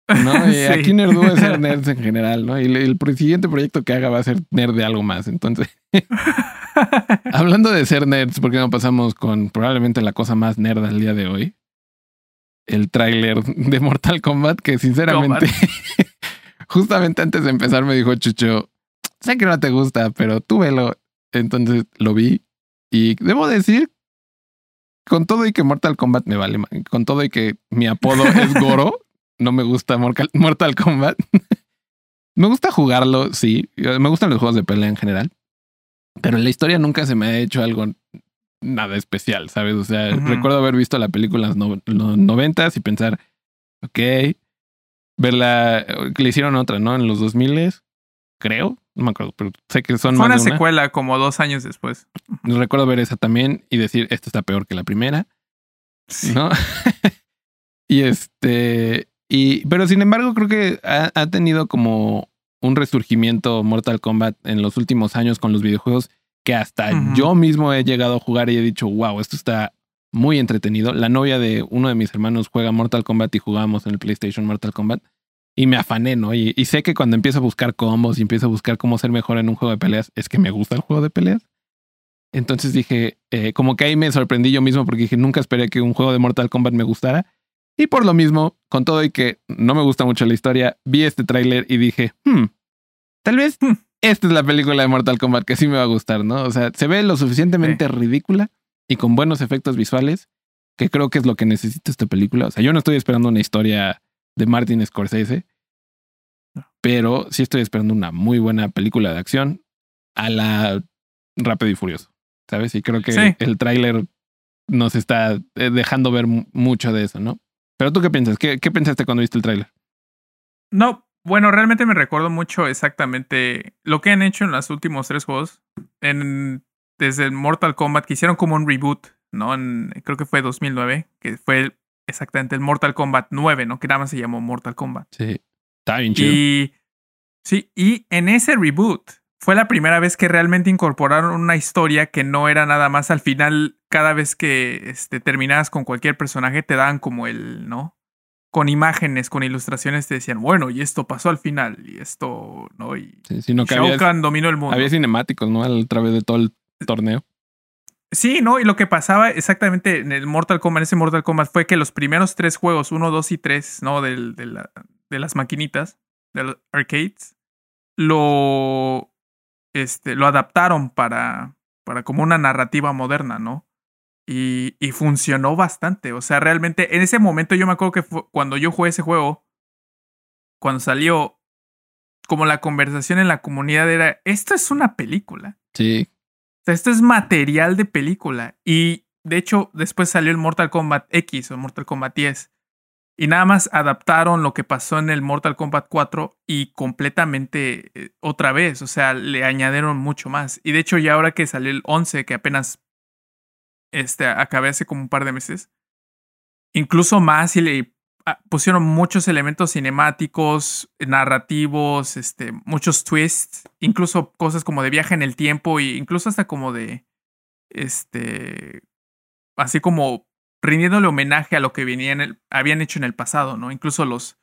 ¿No? (laughs) Aquí Nerdu es ser nerds en general, ¿no? Y el, siguiente proyecto que haga va a ser nerd de algo más. Entonces, (laughs) hablando de ser nerds, ¿por qué no pasamos con probablemente la cosa más nerda del día de hoy? El tráiler de Mortal Kombat, que sinceramente, (laughs) justamente antes de empezar me dijo Chucho, sé que no te gusta, pero tú velo. Entonces lo vi Y debo decir, con todo y que Mortal Kombat me vale, con todo y que mi apodo es Goro, no me gusta Mortal Kombat. (laughs) me gusta jugarlo, sí. Me gustan los juegos de pelea en general. Pero la historia nunca se me ha hecho algo nada especial, ¿sabes? O sea, recuerdo haber visto la película en los noventas y pensar, ok, verla, que le hicieron otra, ¿no? En los 2000 creo, no me acuerdo, pero sé que son Fue una, secuela como dos años después. Recuerdo ver esa también y decir, esto está peor que la primera, ¿no? (laughs) y este, y, pero sin embargo creo que ha, tenido como un resurgimiento Mortal Kombat en los últimos años con los videojuegos que hasta yo mismo he llegado a jugar y he dicho, wow, esto está muy entretenido. La novia de uno de mis hermanos juega Mortal Kombat y jugamos en el PlayStation Mortal Kombat. Y me afané, ¿no? Y, sé que cuando empiezo a buscar combos y empiezo a buscar cómo ser mejor en un juego de peleas, es que me gusta el juego de peleas. Entonces dije, eh, como que ahí me sorprendí yo mismo porque dije, nunca esperé que un juego de Mortal Kombat me gustara. Y por lo mismo, con todo y que no me gusta mucho la historia, vi este tráiler y dije, hmm, tal vez hmm. esta es la película de Mortal Kombat que sí me va a gustar, ¿no? O sea, se ve lo suficientemente ridícula y con buenos efectos visuales, que creo que es lo que necesita esta película. O sea, yo no estoy esperando una historia de Martin Scorsese, pero sí estoy esperando una muy buena película de acción a la Rápido y Furioso, ¿sabes? Y creo que el tráiler nos está eh, dejando ver mucho de eso, ¿no? Pero tú qué piensas? ¿Qué, qué pensaste cuando viste el tráiler? No, bueno, realmente me recuerdo mucho exactamente lo que han hecho en los últimos tres juegos. En desde el Mortal Kombat que hicieron como un reboot, ¿no? En, creo que fue 2009, que fue exactamente el Mortal Kombat 9, ¿no? Que nada más se llamó Mortal Kombat. Sí, está bien chido. Y, sí, y en ese reboot fue la primera vez que realmente incorporaron una historia que no era nada más al final, cada vez que este, terminabas con cualquier personaje, te daban como el, ¿no? Con imágenes, con ilustraciones, te decían, bueno, y esto pasó al final, y esto, ¿no? Y sí, sino que Shao Kahn dominó el mundo. Había cinemáticos, ¿no? A través de todo el torneo. Sí, ¿no? Y lo que pasaba exactamente en el Mortal Kombat, en ese Mortal Kombat, fue que los primeros tres juegos, uno, dos y tres, ¿no? De, de, la, de las maquinitas, de los arcades, lo, este, lo adaptaron para, para como una narrativa moderna, ¿no? Y, y, funcionó bastante. O sea, realmente, en ese momento yo me acuerdo que cuando yo jugué ese juego, cuando salió, como la conversación en la comunidad era, esto es una película. Sí sea, esto es material de película. Y de hecho, después salió el Mortal Kombat X o Mortal Kombat 10. Y nada más adaptaron lo que pasó en el Mortal Kombat 4 y completamente eh, otra vez. O sea, le añadieron mucho más. Y de hecho, ya ahora que salió el 11, que apenas este, acabé hace como un par de meses, incluso más y le Ah, pusieron muchos elementos cinemáticos, narrativos, este, muchos twists, incluso cosas como de viaje en el tiempo e incluso hasta como de, este, así como rindiéndole homenaje a lo que habían hecho en el pasado, ¿no? Incluso los,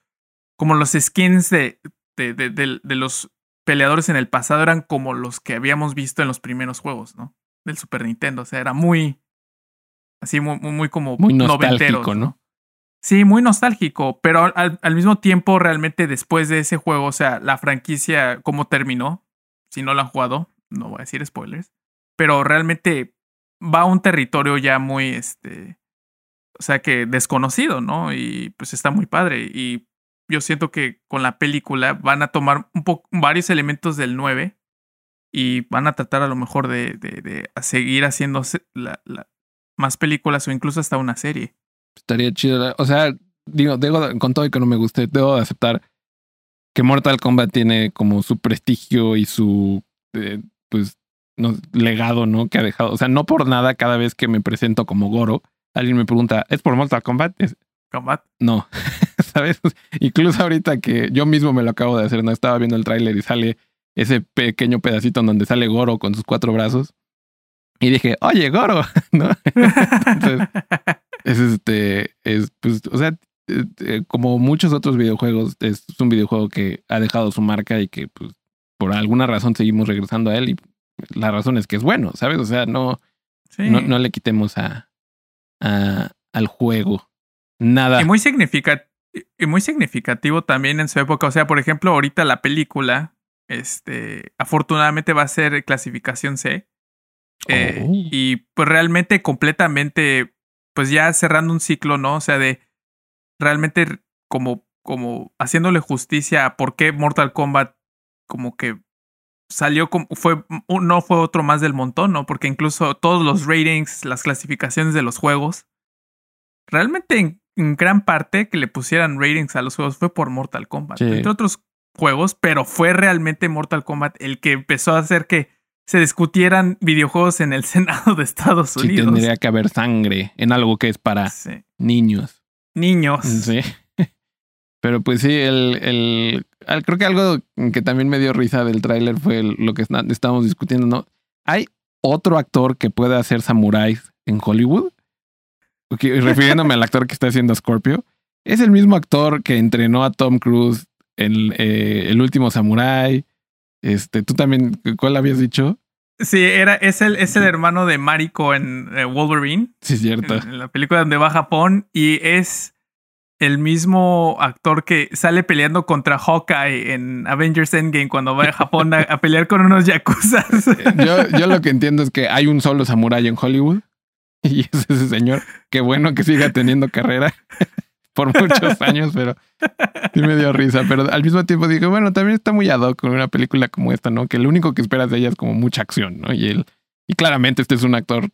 como los skins de, de, de, de, los peleadores en el pasado eran como los que habíamos visto en los primeros juegos, ¿no? Del Super Nintendo, o sea, era muy, así muy, muy como muy nostálgico, ¿no? Sí, muy nostálgico, pero al, mismo tiempo realmente después de ese juego, o sea, la franquicia, cómo terminó, si no la han jugado, no voy a decir spoilers, pero realmente va a un territorio ya muy, este, o sea, que desconocido, ¿no? Y pues está muy padre. Y yo siento que con la película van a tomar varios elementos del 9 y van a tratar a lo mejor de, seguir haciendo más películas o incluso hasta una serie. Estaría chido. O sea, digo, debo, con todo y que no me guste, debo de aceptar que Mortal Kombat tiene como su prestigio y su, eh, pues, legado, ¿no? Que ha dejado. O sea, no por nada cada vez que me presento como Goro, alguien me pregunta, ¿es por Mortal Kombat? ¿Es... ¿Combat? No, (laughs) ¿sabes? Incluso ahorita que yo mismo me lo acabo de hacer, no estaba viendo el tráiler y sale ese pequeño pedacito en donde sale Goro con sus cuatro brazos. Y dije, oye, Goro, (laughs) ¿no? Entonces, es este, es, pues, o sea, eh, eh, como muchos otros videojuegos, es un videojuego que ha dejado su marca y que, pues, por alguna razón seguimos regresando a él y la razón es que es bueno, ¿sabes? O sea, no, no, no, le quitemos a, a, al juego nada. Y muy, y muy significativo también en su época. O sea, por ejemplo, ahorita la película, este, afortunadamente va a ser clasificación C Eh, Oh. Y pues realmente completamente, pues ya cerrando un ciclo, ¿no? O sea, de realmente como, como haciéndole justicia a por qué Mortal Kombat como que salió como fue no fue otro más del montón, ¿no? Porque incluso todos los ratings, las clasificaciones de los juegos, realmente en, en gran parte que le pusieran ratings a los juegos fue por Mortal Kombat, Sí. entre otros juegos, pero fue realmente Mortal Kombat el que empezó a hacer que se discutieran videojuegos en el (laughs) Senado de Estados Sí Unidos. tendría que haber sangre en algo que es para Sí. niños. Niños. Sí. Pero pues sí, el, el, creo que algo que también me dio risa del tráiler fue el- lo que está- estábamos discutiendo, ¿no? ¿Hay otro actor que pueda hacer samuráis en Hollywood? Refiriéndome al actor que está haciendo Scorpio. Es el mismo actor que entrenó a Tom Cruise en eh, El último samurái. Este, tú también, ¿cuál habías dicho? Sí, era, es, el, es el hermano de Mariko en eh, Wolverine, Sí, en, cierto. en la película donde va a Japón, y es el mismo actor que sale peleando contra Hawkeye en Avengers Endgame cuando va a Japón a, a pelear con unos yakuzas. (laughs) Yo, yo lo que entiendo es que hay un solo samurái en Hollywood (laughs) y es ese señor. Qué bueno que siga teniendo carrera (laughs) por muchos años, pero sí me dio risa. Pero al mismo tiempo dije, bueno, también está muy ad hoc con una película como esta, ¿no? Que lo único que esperas de ella es como mucha acción, ¿no? Y él, y claramente este es un actor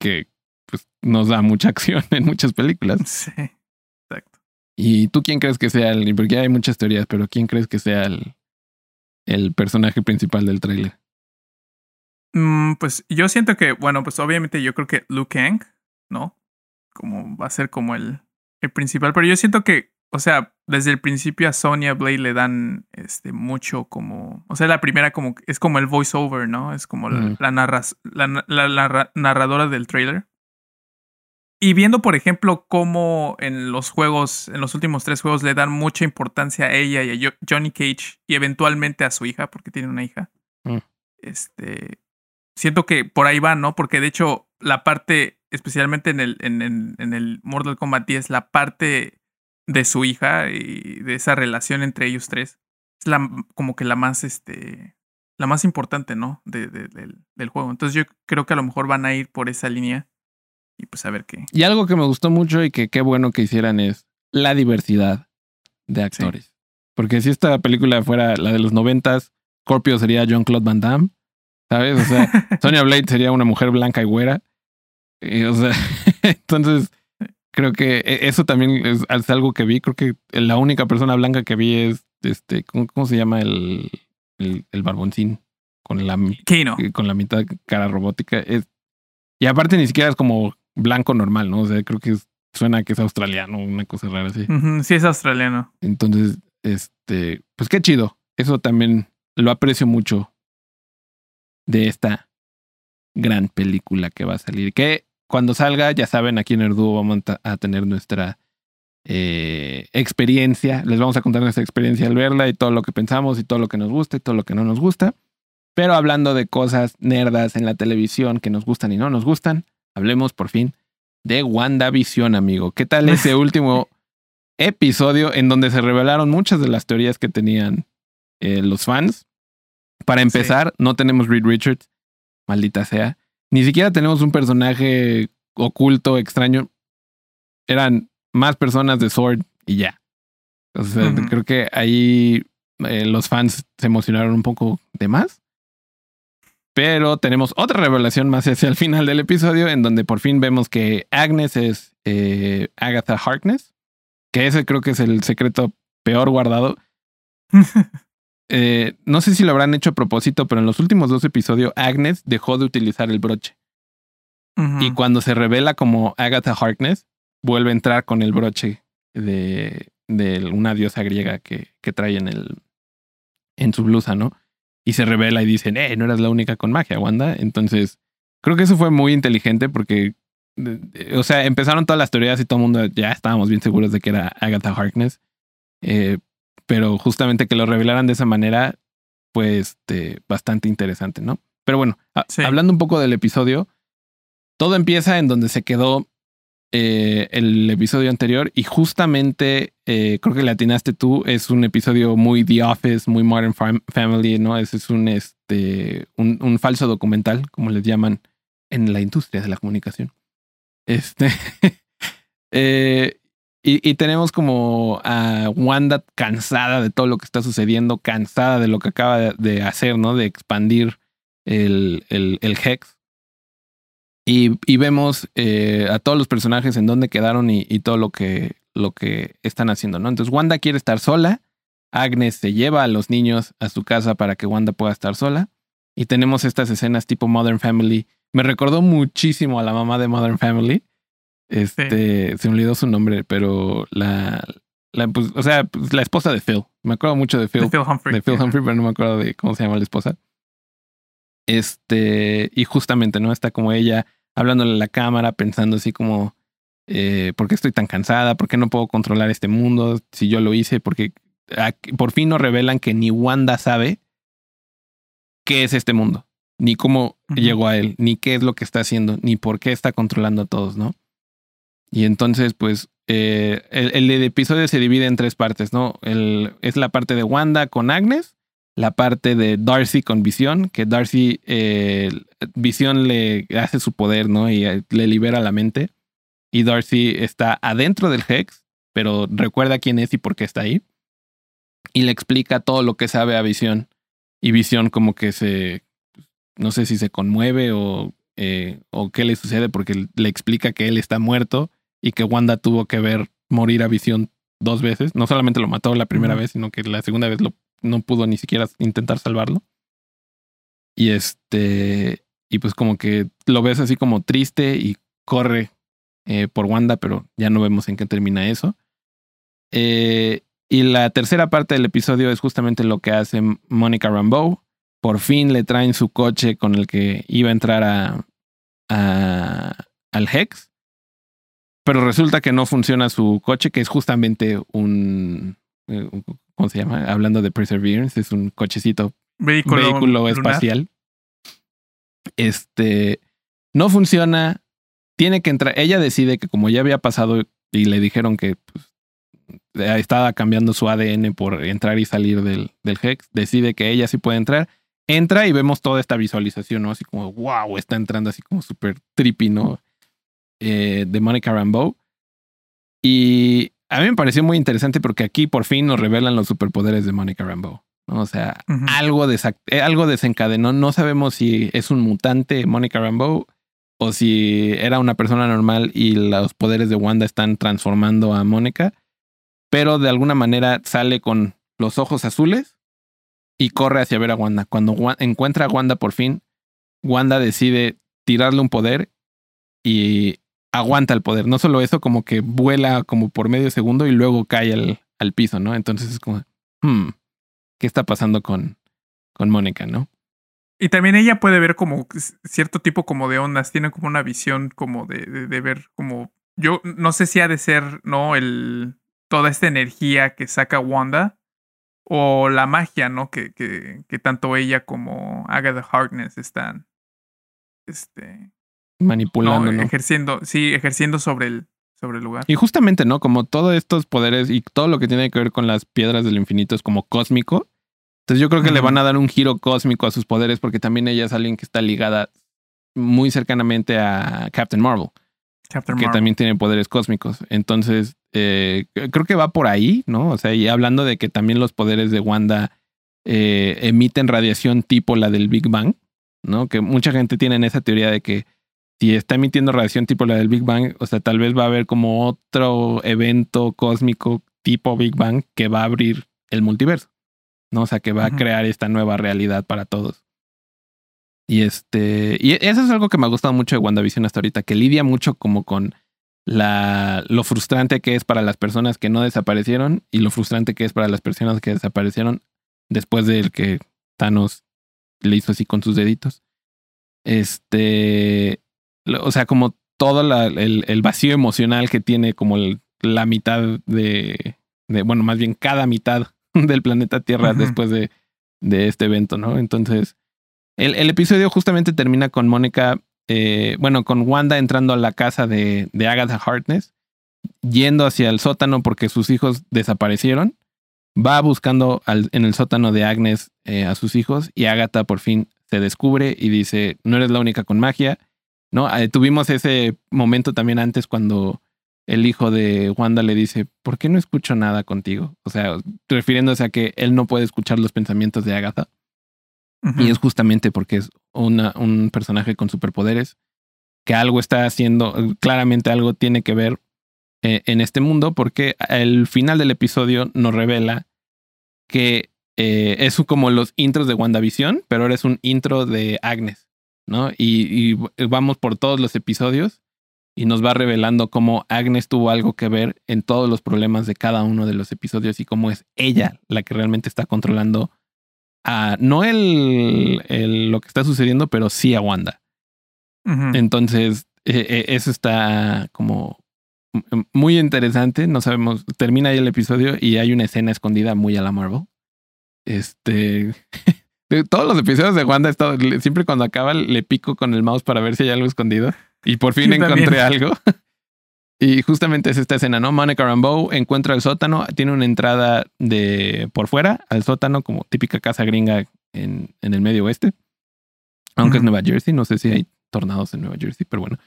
que pues, nos da mucha acción en muchas películas. Sí. ¿Y tú quién crees que sea el, porque hay muchas teorías, pero quién crees que sea el, el personaje principal del tráiler? Mm, pues yo siento que, bueno, pues obviamente yo creo que Liu Kang, ¿no? Como va a ser como el, el principal, pero yo siento que, o sea, desde el principio a Sonya Blade le dan este mucho como, o sea, la primera como es como el voiceover, ¿no? Es como la, Mm. la, narras- la, la- la ra- narradora del trailer. Y viendo, por ejemplo, cómo en los juegos, en los últimos tres juegos, le dan mucha importancia a ella y a Jo- Johnny Cage y eventualmente a su hija, porque tiene una hija. Mm. Este. Siento que por ahí va, ¿no? Porque de hecho, la parte, especialmente en el, en, en- en el Mortal Kombat 10, la parte de su hija y de esa relación entre ellos tres, es la como que la más, este. La más importante, ¿no? De, de- del, del juego. Entonces yo creo que a lo mejor van a ir por esa línea. Y pues a ver qué. Y algo que me gustó mucho y que qué bueno que hicieran es la diversidad de actores. Porque si esta película fuera la de los noventas, Scorpio sería John Claude Van Damme, ¿sabes? O sea, (laughs) Sonya Blade sería una mujer blanca y güera. Y, o sea, (laughs) entonces creo que e- eso también es, es algo que vi. Creo que la única persona blanca que vi es este, ¿cómo, cómo se llama el, el, el barboncín? Con la, Kano. con la mitad cara robótica. Es, y aparte ni siquiera es como blanco normal, ¿no? O sea, creo que es- suena que es australiano, una cosa rara así. Sí, es australiano. Entonces, este, pues qué chido. Eso también lo aprecio mucho de esta gran película que va a salir. Que cuando salga, ya saben, aquí en Erduo vamos a a tener nuestra eh, experiencia. Les vamos a contar nuestra experiencia al verla y todo lo que pensamos y todo lo que nos gusta y todo lo que no nos gusta. Pero hablando de cosas nerdas en la televisión que nos gustan y no nos gustan, hablemos por fin de WandaVision, amigo. ¿Qué tal ese (laughs) último episodio en donde se revelaron muchas de las teorías que tenían eh, los fans? Para empezar, no tenemos Reed Richards, maldita sea. Ni siquiera tenemos un personaje oculto, extraño. Eran más personas de Sword y ya. Creo que ahí eh, los fans se emocionaron un poco de más. Pero tenemos otra revelación más hacia el final del episodio, en donde por fin vemos que Agnes es eh, Agatha Harkness, que ese creo que es el secreto peor guardado. (laughs) Eh, no sé si lo habrán hecho a propósito, pero en los últimos dos episodios Agnes dejó de utilizar el broche. Y cuando se revela como Agatha Harkness, vuelve a entrar con el broche de, de una diosa griega que, que trae en, el, en su blusa, ¿no? Y se revela y dicen, eh, no eras la única con magia, Wanda. Entonces, creo que eso fue muy inteligente porque, o sea, empezaron todas las teorías y todo el mundo ya estábamos bien seguros de que era Agatha Harkness. Eh, pero justamente que lo revelaran de esa manera, pues este, bastante interesante, ¿no? Pero bueno, Sí. hablando un poco del episodio, todo empieza en donde se quedó eh, el episodio anterior y justamente eh, creo que le atinaste tú, es un episodio muy The Office, muy Modern Fam- Family, ¿no? Ese es un, este, un, un falso documental, como les llaman en la industria de la comunicación. Este. (laughs) eh, y, tenemos como a Wanda cansada de todo lo que está sucediendo, cansada de lo que acaba de, hacer, ¿no? De expandir el, el, el Hex. Y, y vemos eh, a todos los personajes en dónde quedaron y, y, todo lo que, lo que están haciendo, ¿no? Entonces Wanda quiere estar sola. Agnes se lleva a los niños a su casa para que Wanda pueda estar sola. Y tenemos estas escenas tipo Modern Family. Me recordó muchísimo a la mamá de Modern Family. Este, se me olvidó su nombre, pero la, la pues, o sea, pues, la esposa de Phil. Me acuerdo mucho de Phil. De Phil Humphrey. De Phil Humphrey, pero no me acuerdo de cómo se llama la esposa. Este, y justamente, ¿no? Está como ella hablándole a la cámara, pensando así como, eh, ¿por qué estoy tan cansada? ¿Por qué no puedo controlar este mundo? Si yo lo hice, porque por fin nos revelan que ni Wanda sabe qué es este mundo, ni cómo llegó a él, ni qué es lo que está haciendo, ni por qué está controlando a todos, ¿no? Y entonces, pues, eh, el, episodio se divide en tres partes, ¿no? El, es la parte de Wanda con Agnes, la parte de Darcy con Visión, que Darcy, eh, Visión le hace su poder, ¿no? Y eh, le libera la mente. Y Darcy está adentro del Hex, pero recuerda quién es y por qué está ahí. Y le explica todo lo que sabe a Visión. Y Visión como que se, no sé si se conmueve o, o qué le sucede porque le explica que él está muerto y que Wanda tuvo que ver morir a Visión dos veces. No solamente lo mató la primera vez, sino que la segunda vez lo, no pudo ni siquiera intentar salvarlo. Y este, y pues como que lo ves así como triste y corre eh, por Wanda, pero ya no vemos en qué termina eso. Eh, y la tercera parte del episodio es justamente lo que hace Mónica Rambeau. Por fin le traen su coche con el que iba a entrar a, a al Hex pero resulta que no funciona su coche, que es justamente eh, un, ¿cómo se llama? Hablando de Perseverance, es un cochecito, vehículo, espacial. Este, no funciona, tiene que entrar, ella decide que como ya había pasado y le dijeron que pues, estaba cambiando su ADN por entrar y salir del, del Hex, decide que ella sí puede entrar, entra y vemos toda esta visualización, ¿no? Así como, wow, está entrando así como súper trippy, ¿no? eh, de Monica Rambeau. Y a mí me pareció muy interesante porque aquí por fin nos revelan los superpoderes de Monica Rambeau. O sea, algo, eh, algo desencadenó. No sabemos si es un mutante Monica Rambeau o si era una persona normal y los poderes de Wanda están transformando a Mónica. Pero de alguna manera sale con los ojos azules y corre hacia ver a Wanda. Cuando encuentra a Wanda por fin, Wanda decide tirarle un poder y aguanta el poder. No solo eso, como que vuela como por medio segundo y luego cae al, al piso, ¿no? Entonces es como, hmm, ¿qué está pasando con, con Mónica, no? Y también ella puede ver como cierto tipo como de ondas, tiene como una visión como de, de, ver como, yo no sé si ha de ser, ¿no? El, toda esta energía que saca Wanda o la magia, ¿no? Que, que, que tanto ella como Agatha Harkness están, este, manipulando, ¿no? Ejerciendo, sí, ejerciendo sobre el, sobre el lugar. Y justamente, ¿no? Como todos estos poderes y todo lo que tiene que ver con las piedras del infinito es como cósmico. Entonces yo creo que le van a dar un giro cósmico a sus poderes porque también ella es alguien que está ligada muy cercanamente a Captain Marvel. que también tiene poderes cósmicos. Entonces, eh, creo que va por ahí, ¿no? O sea, y hablando de que también los poderes de Wanda eh, emiten radiación tipo la del Big Bang, ¿no? Que mucha gente tiene esa teoría de que si está emitiendo radiación tipo la del Big Bang, o sea, tal vez va a haber como otro evento cósmico tipo Big Bang que va a abrir el multiverso, ¿no? O sea, que va a crear esta nueva realidad para todos. Y este, y eso es algo que me ha gustado mucho de WandaVision hasta ahorita, que lidia mucho como con la, lo frustrante que es para las personas que no desaparecieron y lo frustrante que es para las personas que desaparecieron después de que Thanos le hizo así con sus deditos. Este, o sea, como todo el, vacío emocional que tiene como la mitad de, bueno, más bien cada mitad (laughs) del planeta Tierra después de, de, este evento, ¿no? Entonces, el, el episodio justamente termina con Mónica, eh, bueno, con Wanda entrando a la casa de, de Agatha Harkness, yendo hacia el sótano porque sus hijos desaparecieron, va buscando al, en el sótano de Agnes eh, a sus hijos y Agatha por fin se descubre y dice, no eres la única con magia, ¿no? Eh, tuvimos ese momento también antes cuando el hijo de Wanda le dice, ¿por qué no escucho nada contigo? O sea, refiriéndose a que él no puede escuchar los pensamientos de Agatha. Y es justamente porque es una, un personaje con superpoderes, que algo está haciendo, claramente algo tiene que ver eh, en este mundo, porque el final del episodio nos revela que eh, es como los intros de WandaVision, pero ahora es un intro de Agnes, ¿no? Y, y vamos por todos los episodios y nos va revelando cómo Agnes tuvo algo que ver en todos los problemas de cada uno de los episodios y cómo es ella la que realmente está controlando a no el, lo que está sucediendo, pero sí a Wanda. Entonces, e, e, eso está como muy interesante. No sabemos, termina ahí el episodio y hay una escena escondida muy a la Marvel. Este, (laughs) todos los episodios de Wanda, estado, siempre cuando acaba le pico con el mouse para ver si hay algo escondido. Y por fin encontré (laughs) algo. Y justamente es esta escena, ¿no? Monica Rambeau encuentra el sótano, tiene una entrada de por fuera al sótano, como típica casa gringa en, en el medio oeste. Aunque es Nueva Jersey, no sé si hay tornados en Nueva Jersey, pero bueno.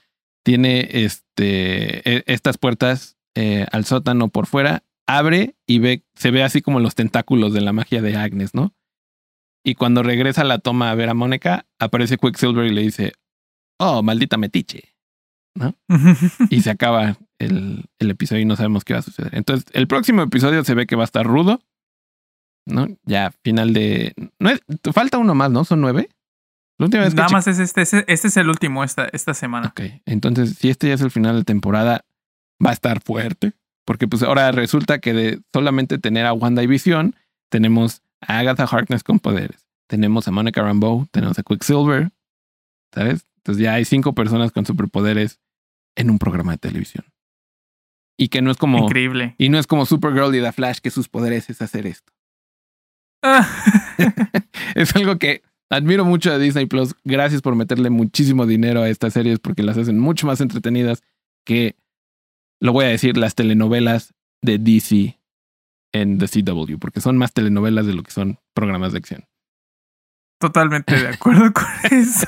Tiene este, e, estas puertas eh, al sótano por fuera, abre y ve, se ve así como los tentáculos de la magia de Agnes, ¿no? Y cuando regresa la toma a ver a Mónica, aparece Quicksilver y le dice, oh, maldita metiche. ¿no? (laughs) y se acaba el, el, episodio y no sabemos qué va a suceder. Entonces, el próximo episodio se ve que va a estar rudo. ¿No? Ya, final de. No es, falta uno más, ¿no? Son nueve. La última vez Nada más es este, este, es el último esta, esta semana. Ok. Entonces, si este ya es el final de temporada, va a estar fuerte. Porque pues ahora resulta que de solamente tener a Wanda y Visión, tenemos a Agatha Harkness con poderes. Tenemos a Monica Rambeau, tenemos a Quicksilver, ¿sabes? Entonces ya hay cinco personas con superpoderes en un programa de televisión. Y que no es como. Increíble. Y no es como Supergirl y The Flash, que sus poderes es hacer esto. (laughs) es algo que admiro mucho de Disney Plus. Gracias por meterle muchísimo dinero a estas series porque las hacen mucho más entretenidas que, lo voy a decir, las telenovelas de DC en The CW, porque son más telenovelas de lo que son programas de acción. Totalmente de acuerdo (laughs) con eso.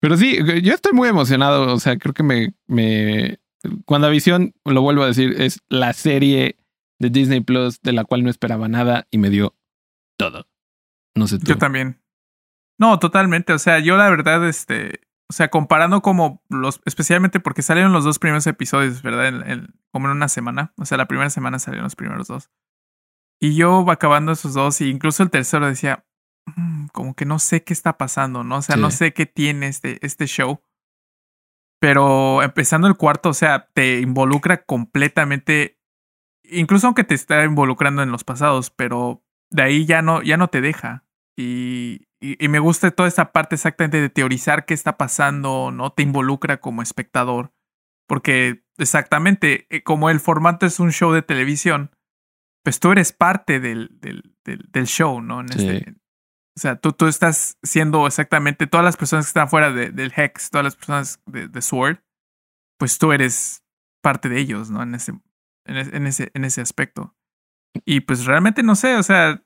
Pero sí, yo estoy muy emocionado. O sea, creo que me, me. WandaVision, lo vuelvo a decir, es la serie de Disney Plus de la cual no esperaba nada y me dio todo. No sé tú. Yo también. No, totalmente. O sea, yo la verdad, este. O sea, comparando como los. Especialmente porque salieron los dos primeros episodios, ¿verdad? En, como en una semana. O sea, la primera semana salieron los primeros dos. Y yo acabando esos dos, e incluso el tercero decía, Mm, como que no sé qué está pasando, ¿no? O sea, no sé qué tiene este, este show. Pero empezando el cuarto, o sea, te involucra completamente, incluso aunque te está involucrando en los pasados, pero de ahí ya no, ya no te deja. Y, y, me gusta toda esta parte exactamente de teorizar qué está pasando, ¿no? Te involucra como espectador. Porque exactamente, eh, como el formato es un show de televisión, pues tú eres parte del, del, del, show, ¿no? En este, o sea, tú, tú estás siendo exactamente todas las personas que están fuera de, del Hex, todas las personas de, de, Sword, pues tú eres parte de ellos, ¿no? En ese, en, ese, en ese aspecto. Y pues realmente no sé, o sea,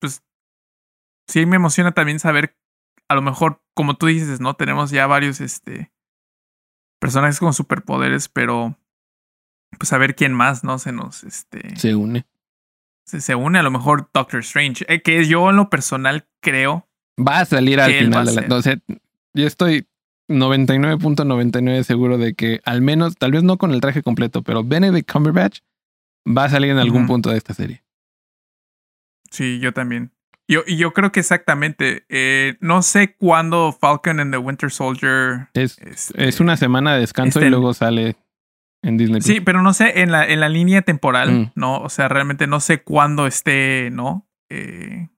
pues sí me emociona también saber, a lo mejor, como tú dices, ¿no? Tenemos ya varios, este, personajes con superpoderes, pero pues a ver quién más, ¿no? Se nos, este... Se une se, une a lo mejor Doctor Strange, eh, que yo en lo personal creo. Va a salir al final de la. O sea, yo estoy 99.99 seguro de que al menos, tal vez no con el traje completo, pero Benedict Cumberbatch va a salir en algún punto de esta serie. Sí, yo también. Yo, yo creo que exactamente. Eh, no sé cuándo Falcon and the Winter Soldier. Es, es este, una semana de descanso y luego sale en Disney. Sí, pero no sé, en la, en la línea temporal, mm. ¿no? O sea, realmente no sé cuándo esté, ¿no? Eh,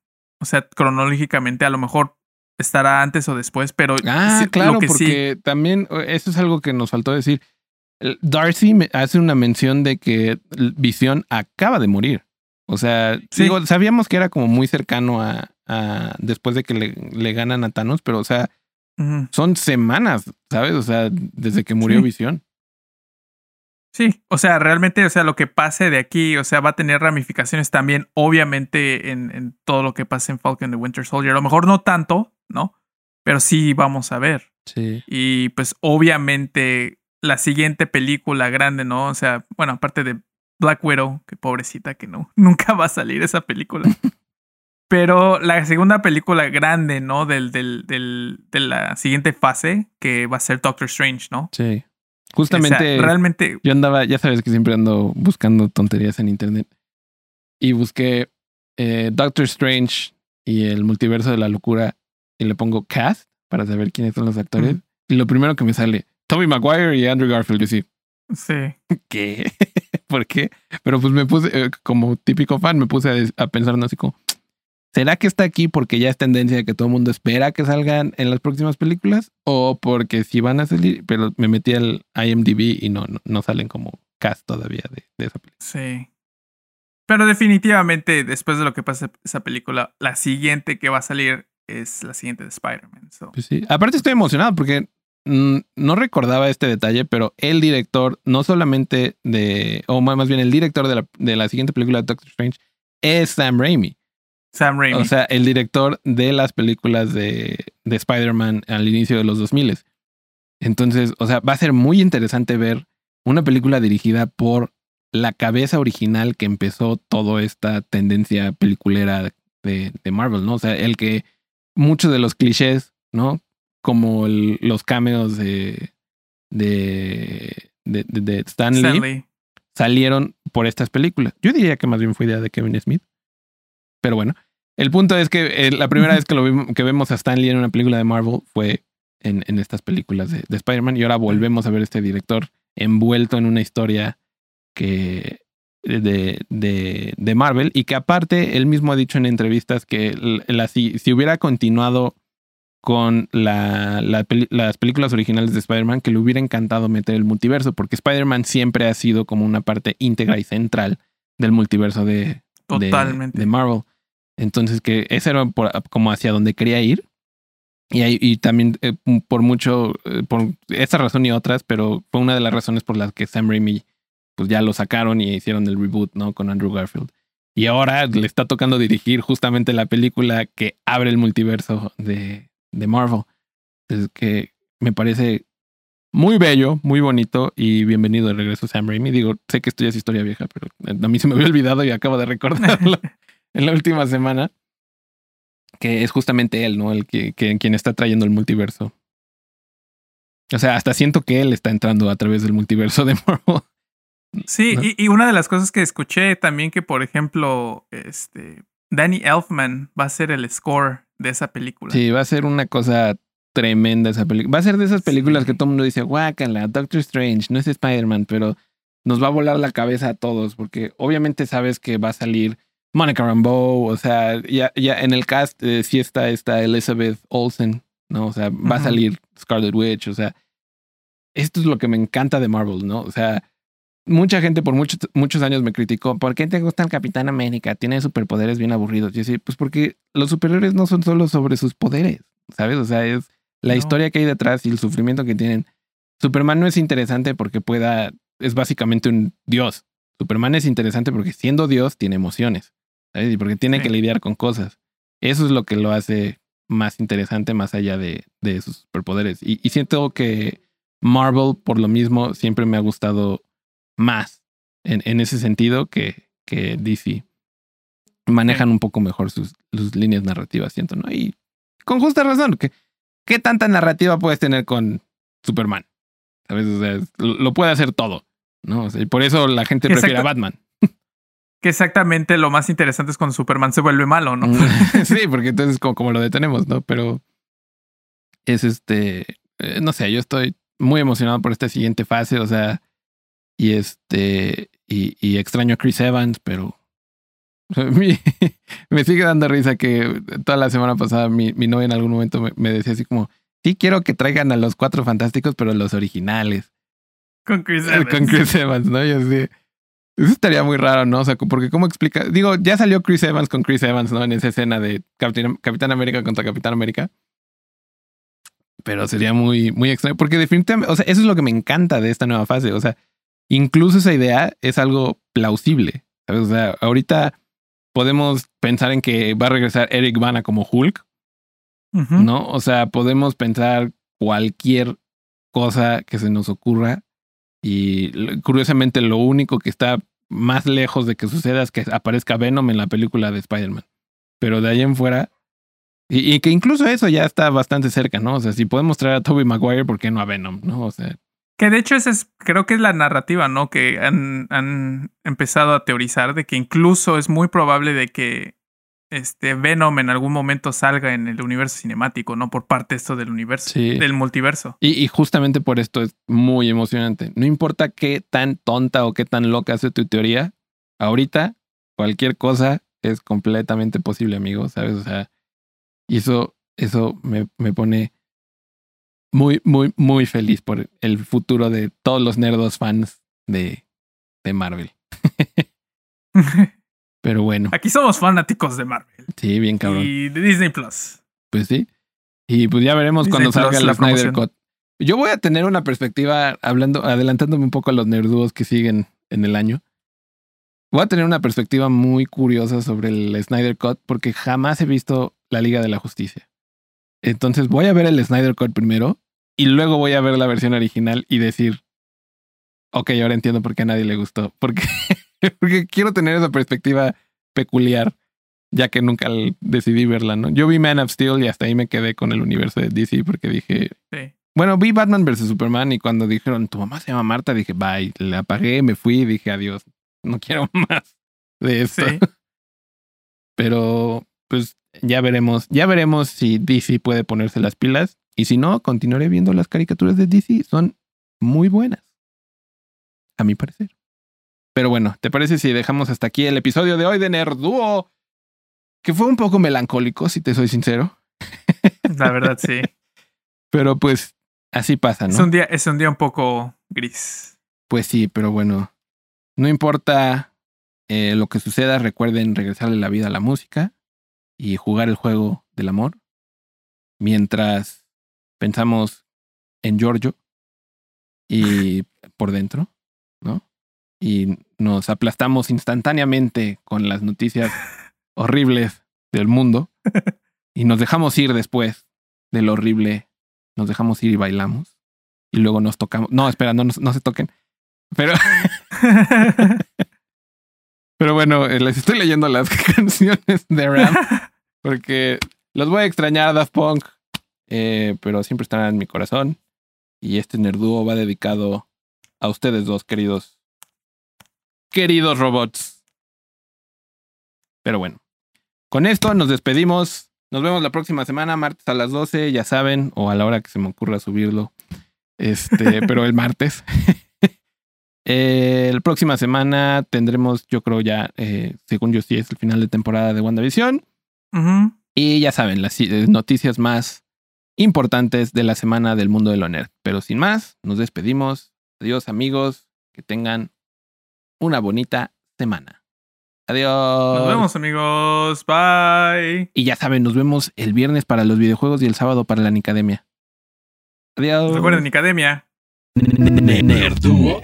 o sea, cronológicamente a lo mejor estará antes o después, pero... Ah, claro, porque también eso es algo que nos faltó decir. Darcy hace una mención de que Visión acaba de morir. O sea, digo, sabíamos que era como muy cercano a, a después de que le, le, ganan a Thanos, pero o sea, son semanas, ¿sabes? O sea, desde que murió Visión. Sí, o sea, realmente, o sea, lo que pase de aquí, o sea, va a tener ramificaciones también, obviamente, en, en todo lo que pase en Falcon the Winter Soldier. A lo mejor no tanto, ¿no? Pero sí vamos a ver, Sí. Y pues obviamente la siguiente película grande, ¿no? O sea, bueno, aparte de Black Widow, que pobrecita que no, (laughs) nunca va a salir esa película. Pero la segunda película grande, ¿no? Del, del, del, de la siguiente fase, que va a ser Doctor Strange, ¿no? Sí. Justamente. realmente. Yo andaba, ya sabes que siempre ando buscando tonterías en internet. Y busqué eh, Doctor Strange y el multiverso de la locura. Y le pongo cast para saber quiénes son los actores. Y lo primero que me sale, Tommy Maguire y Andrew Garfield. Yo sí. Sí. (laughs) ¿Qué? ¿Por qué? Pero pues me puse, eh, como típico fan, me puse a, a pensar así como, ¿Será que está aquí porque ya es tendencia de que todo el mundo espera que salgan en las próximas películas? ¿O porque si van a salir? Pero me metí al IMDb y no, no, salen como cast todavía de, esa película. Sí. Pero definitivamente, después de lo que pasa esa película, la siguiente que va a salir es la siguiente de Spider-Man. Pues sí. Aparte estoy emocionado porque no recordaba este detalle, pero el director, no solamente de, o más bien el director de la, de la siguiente película de Doctor Strange, es Sam Raimi. Sam Raimi. O sea, el director de las películas de, de Spider-Man al inicio de los 2000. Entonces, o sea, va a ser muy interesante ver una película dirigida por la cabeza original que empezó toda esta tendencia peliculera de, de Marvel, ¿no? O sea, el que muchos de los clichés, ¿no? Como los cameos de, de, de, de Stanley, salieron por estas películas. Yo diría que más bien fue idea de Kevin Smith. Pero bueno, el punto es que eh, la primera vez que, lo vimos, que vemos a Stan Lee en una película de Marvel fue en, en estas películas de, Spider-Man y ahora volvemos a ver este director envuelto en una historia que de, de, de, Marvel y que aparte él mismo ha dicho en entrevistas que la, si, si, hubiera continuado con la, las películas originales de Spider-Man, que le hubiera encantado meter el multiverso, porque Spider-Man siempre ha sido como una parte íntegra y central del multiverso de, Totalmente. de, Marvel. Entonces, que ese era como hacia donde quería ir. Y, y también eh, por mucho, eh, por esta razón y otras, pero fue una de las razones por las que Sam Raimi pues ya lo sacaron y hicieron el reboot, ¿no? Con Andrew Garfield. Y ahora le está tocando dirigir justamente la película que abre el multiverso de, de Marvel. Es que me parece muy bello, muy bonito y bienvenido de regreso Sam Raimi. Digo, sé que esto ya es historia vieja, pero a mí se me había olvidado y acabo de recordarlo (laughs) en la última semana. Que es justamente él, ¿no? El que, quien está trayendo el multiverso. O sea, hasta siento que él está entrando a través del multiverso de Marvel. Sí, y, y, una de las cosas que escuché también que, por ejemplo, este Danny Elfman va a ser el score de esa película. Sí, va a ser una cosa tremenda esa película. Va a ser de esas películas que todo el mundo dice, guácala, Doctor Strange, no es Spider-Man, pero nos va a volar la cabeza a todos, porque obviamente sabes que va a salir Monica Rambeau, o sea, ya, ya en el cast eh, sí está, está Elizabeth Olsen, ¿no? O sea, va a salir Scarlet Witch, o sea, esto es lo que me encanta de Marvel, ¿no? O sea, mucha gente por muchos, muchos años me criticó, ¿por qué te gusta el Capitán América? Tiene superpoderes bien aburridos. Yo sí, pues porque los superhéroes no son solo sobre sus poderes, ¿sabes? O sea, es la historia que hay detrás y el sufrimiento que tienen. Superman no es interesante porque pueda, es básicamente un dios. Superman es interesante porque siendo dios tiene emociones, ¿sabes? Y porque tiene que lidiar con cosas. Eso es lo que lo hace más interesante más allá de, de sus superpoderes. Y, y siento que Marvel, por lo mismo, siempre me ha gustado más en, en ese sentido que, que DC. Manejan un poco mejor sus, sus líneas narrativas, siento, ¿no? Y con justa razón, que ¿qué tanta narrativa puedes tener con Superman? ¿Sabes? O sea, lo puede hacer todo, ¿no? y por eso la gente prefiere a Batman. Que exactamente lo más interesante es cuando Superman se vuelve malo, ¿no? (laughs) (laughs) sí, porque entonces como, como lo detenemos, ¿no? Pero es este, eh, no sé, yo estoy muy emocionado por esta siguiente fase, o sea, y este, y, y extraño a Chris Evans, pero (laughs) me sigue dando risa que toda la semana pasada mi, mi novia en algún momento me, decía así como, sí quiero que traigan a los cuatro fantásticos, pero los originales. Con Chris (laughs) Evans. Con Chris Evans, ¿no? Yo sí. Eso estaría muy raro, ¿no? O sea, porque ¿cómo explica? Digo, ya salió Chris Evans con Chris Evans, ¿no? En esa escena de Capitán, Capitán América contra Capitán América. Pero sería muy, muy extraño. Porque definitivamente, o sea, eso es lo que me encanta de esta nueva fase. O sea, incluso esa idea es algo plausible. ¿sabes? O sea, ahorita podemos pensar en que va a regresar Eric Bana como Hulk, ¿no? O sea, podemos pensar cualquier cosa que se nos ocurra. Y curiosamente lo único que está más lejos de que suceda es que aparezca Venom en la película de Spider-Man. Pero de ahí en fuera, y, que incluso eso ya está bastante cerca, ¿no? O sea, si podemos traer a Toby Maguire, ¿por qué no a Venom? ¿No? O sea. Que de hecho esa es, creo que es la narrativa, ¿no? Que han, han empezado a teorizar de que incluso es muy probable de que este Venom en algún momento salga en el universo cinemático, no por parte esto del universo, del multiverso. Y, justamente por esto es muy emocionante. No importa qué tan tonta o qué tan loca sea tu teoría, ahorita cualquier cosa es completamente posible, amigo, ¿sabes? O sea, y eso, eso me, me pone muy, muy, muy feliz por el futuro de todos los nerdos fans de, de Marvel. (laughs) Pero bueno. Aquí somos fanáticos de Marvel. Sí, bien cabrón. Y de Disney Plus. Pues sí. Y pues ya veremos cuando salga el Snyder Cut. Yo voy a tener una perspectiva, hablando, adelantándome un poco a los nerduos que siguen en el año. Voy a tener una perspectiva muy curiosa sobre el Snyder Cut porque jamás he visto la Liga de la Justicia. Entonces voy a ver el Snyder Cut primero y luego voy a ver la versión original y decir, ok, ahora entiendo por qué a nadie le gustó. Porque (laughs) porque quiero tener esa perspectiva peculiar, ya que nunca decidí verla, ¿no? Yo vi Man of Steel y hasta ahí me quedé con el universo de DC porque dije, bueno, vi Batman vs. Superman y cuando dijeron, tu mamá se llama Marta, dije, bye, le apagué, me fui y dije, adiós, no quiero (laughs) más de esto. (laughs) Pero, pues, ya veremos, ya veremos si DC puede ponerse las pilas y si no, continuaré viendo las caricaturas de DC, son muy buenas, a mi parecer. Pero bueno, ¿te parece si dejamos hasta aquí el episodio de hoy de Nerduo? Que fue un poco melancólico, si te soy sincero. (laughs) La verdad, sí. Pero pues así pasa, ¿no? Es un día, es un día un poco gris. Pues sí, pero bueno, no importa eh, lo que suceda, recuerden regresarle la vida a la música y jugar el juego del amor mientras pensamos en Giorgio y (laughs) por dentro, ¿no? y nos aplastamos instantáneamente con las noticias (laughs) horribles del mundo (laughs) y nos dejamos ir después del horrible, nos dejamos ir y bailamos y luego nos tocamos. No, espera, no, no, se toquen. Pero. Pero bueno, eh, les estoy leyendo las (laughs) canciones de Ram (laughs) porque los voy a extrañar, Daft Punk, eh, pero siempre estarán en mi corazón. Y este Nerdúo va dedicado a ustedes dos, queridos queridos robots. Pero bueno, con esto nos despedimos. Nos vemos la próxima semana, martes a las 12, ya saben, o a la hora que se me ocurra subirlo. Este, (laughs) pero el martes. Eh, la próxima semana tendremos, yo creo ya, eh, según yo sí, es el final de temporada de WandaVision. Y ya saben, las eh, noticias más importantes de la semana del mundo de lo nerd. Pero sin más, nos despedimos. Adiós amigos, que tengan una bonita semana. Adiós. Nos vemos amigos. Bye. Y ya saben, nos vemos el viernes para los videojuegos y el sábado para la Nicademia. Adiós. Recuerden, Nicademia. Nerduo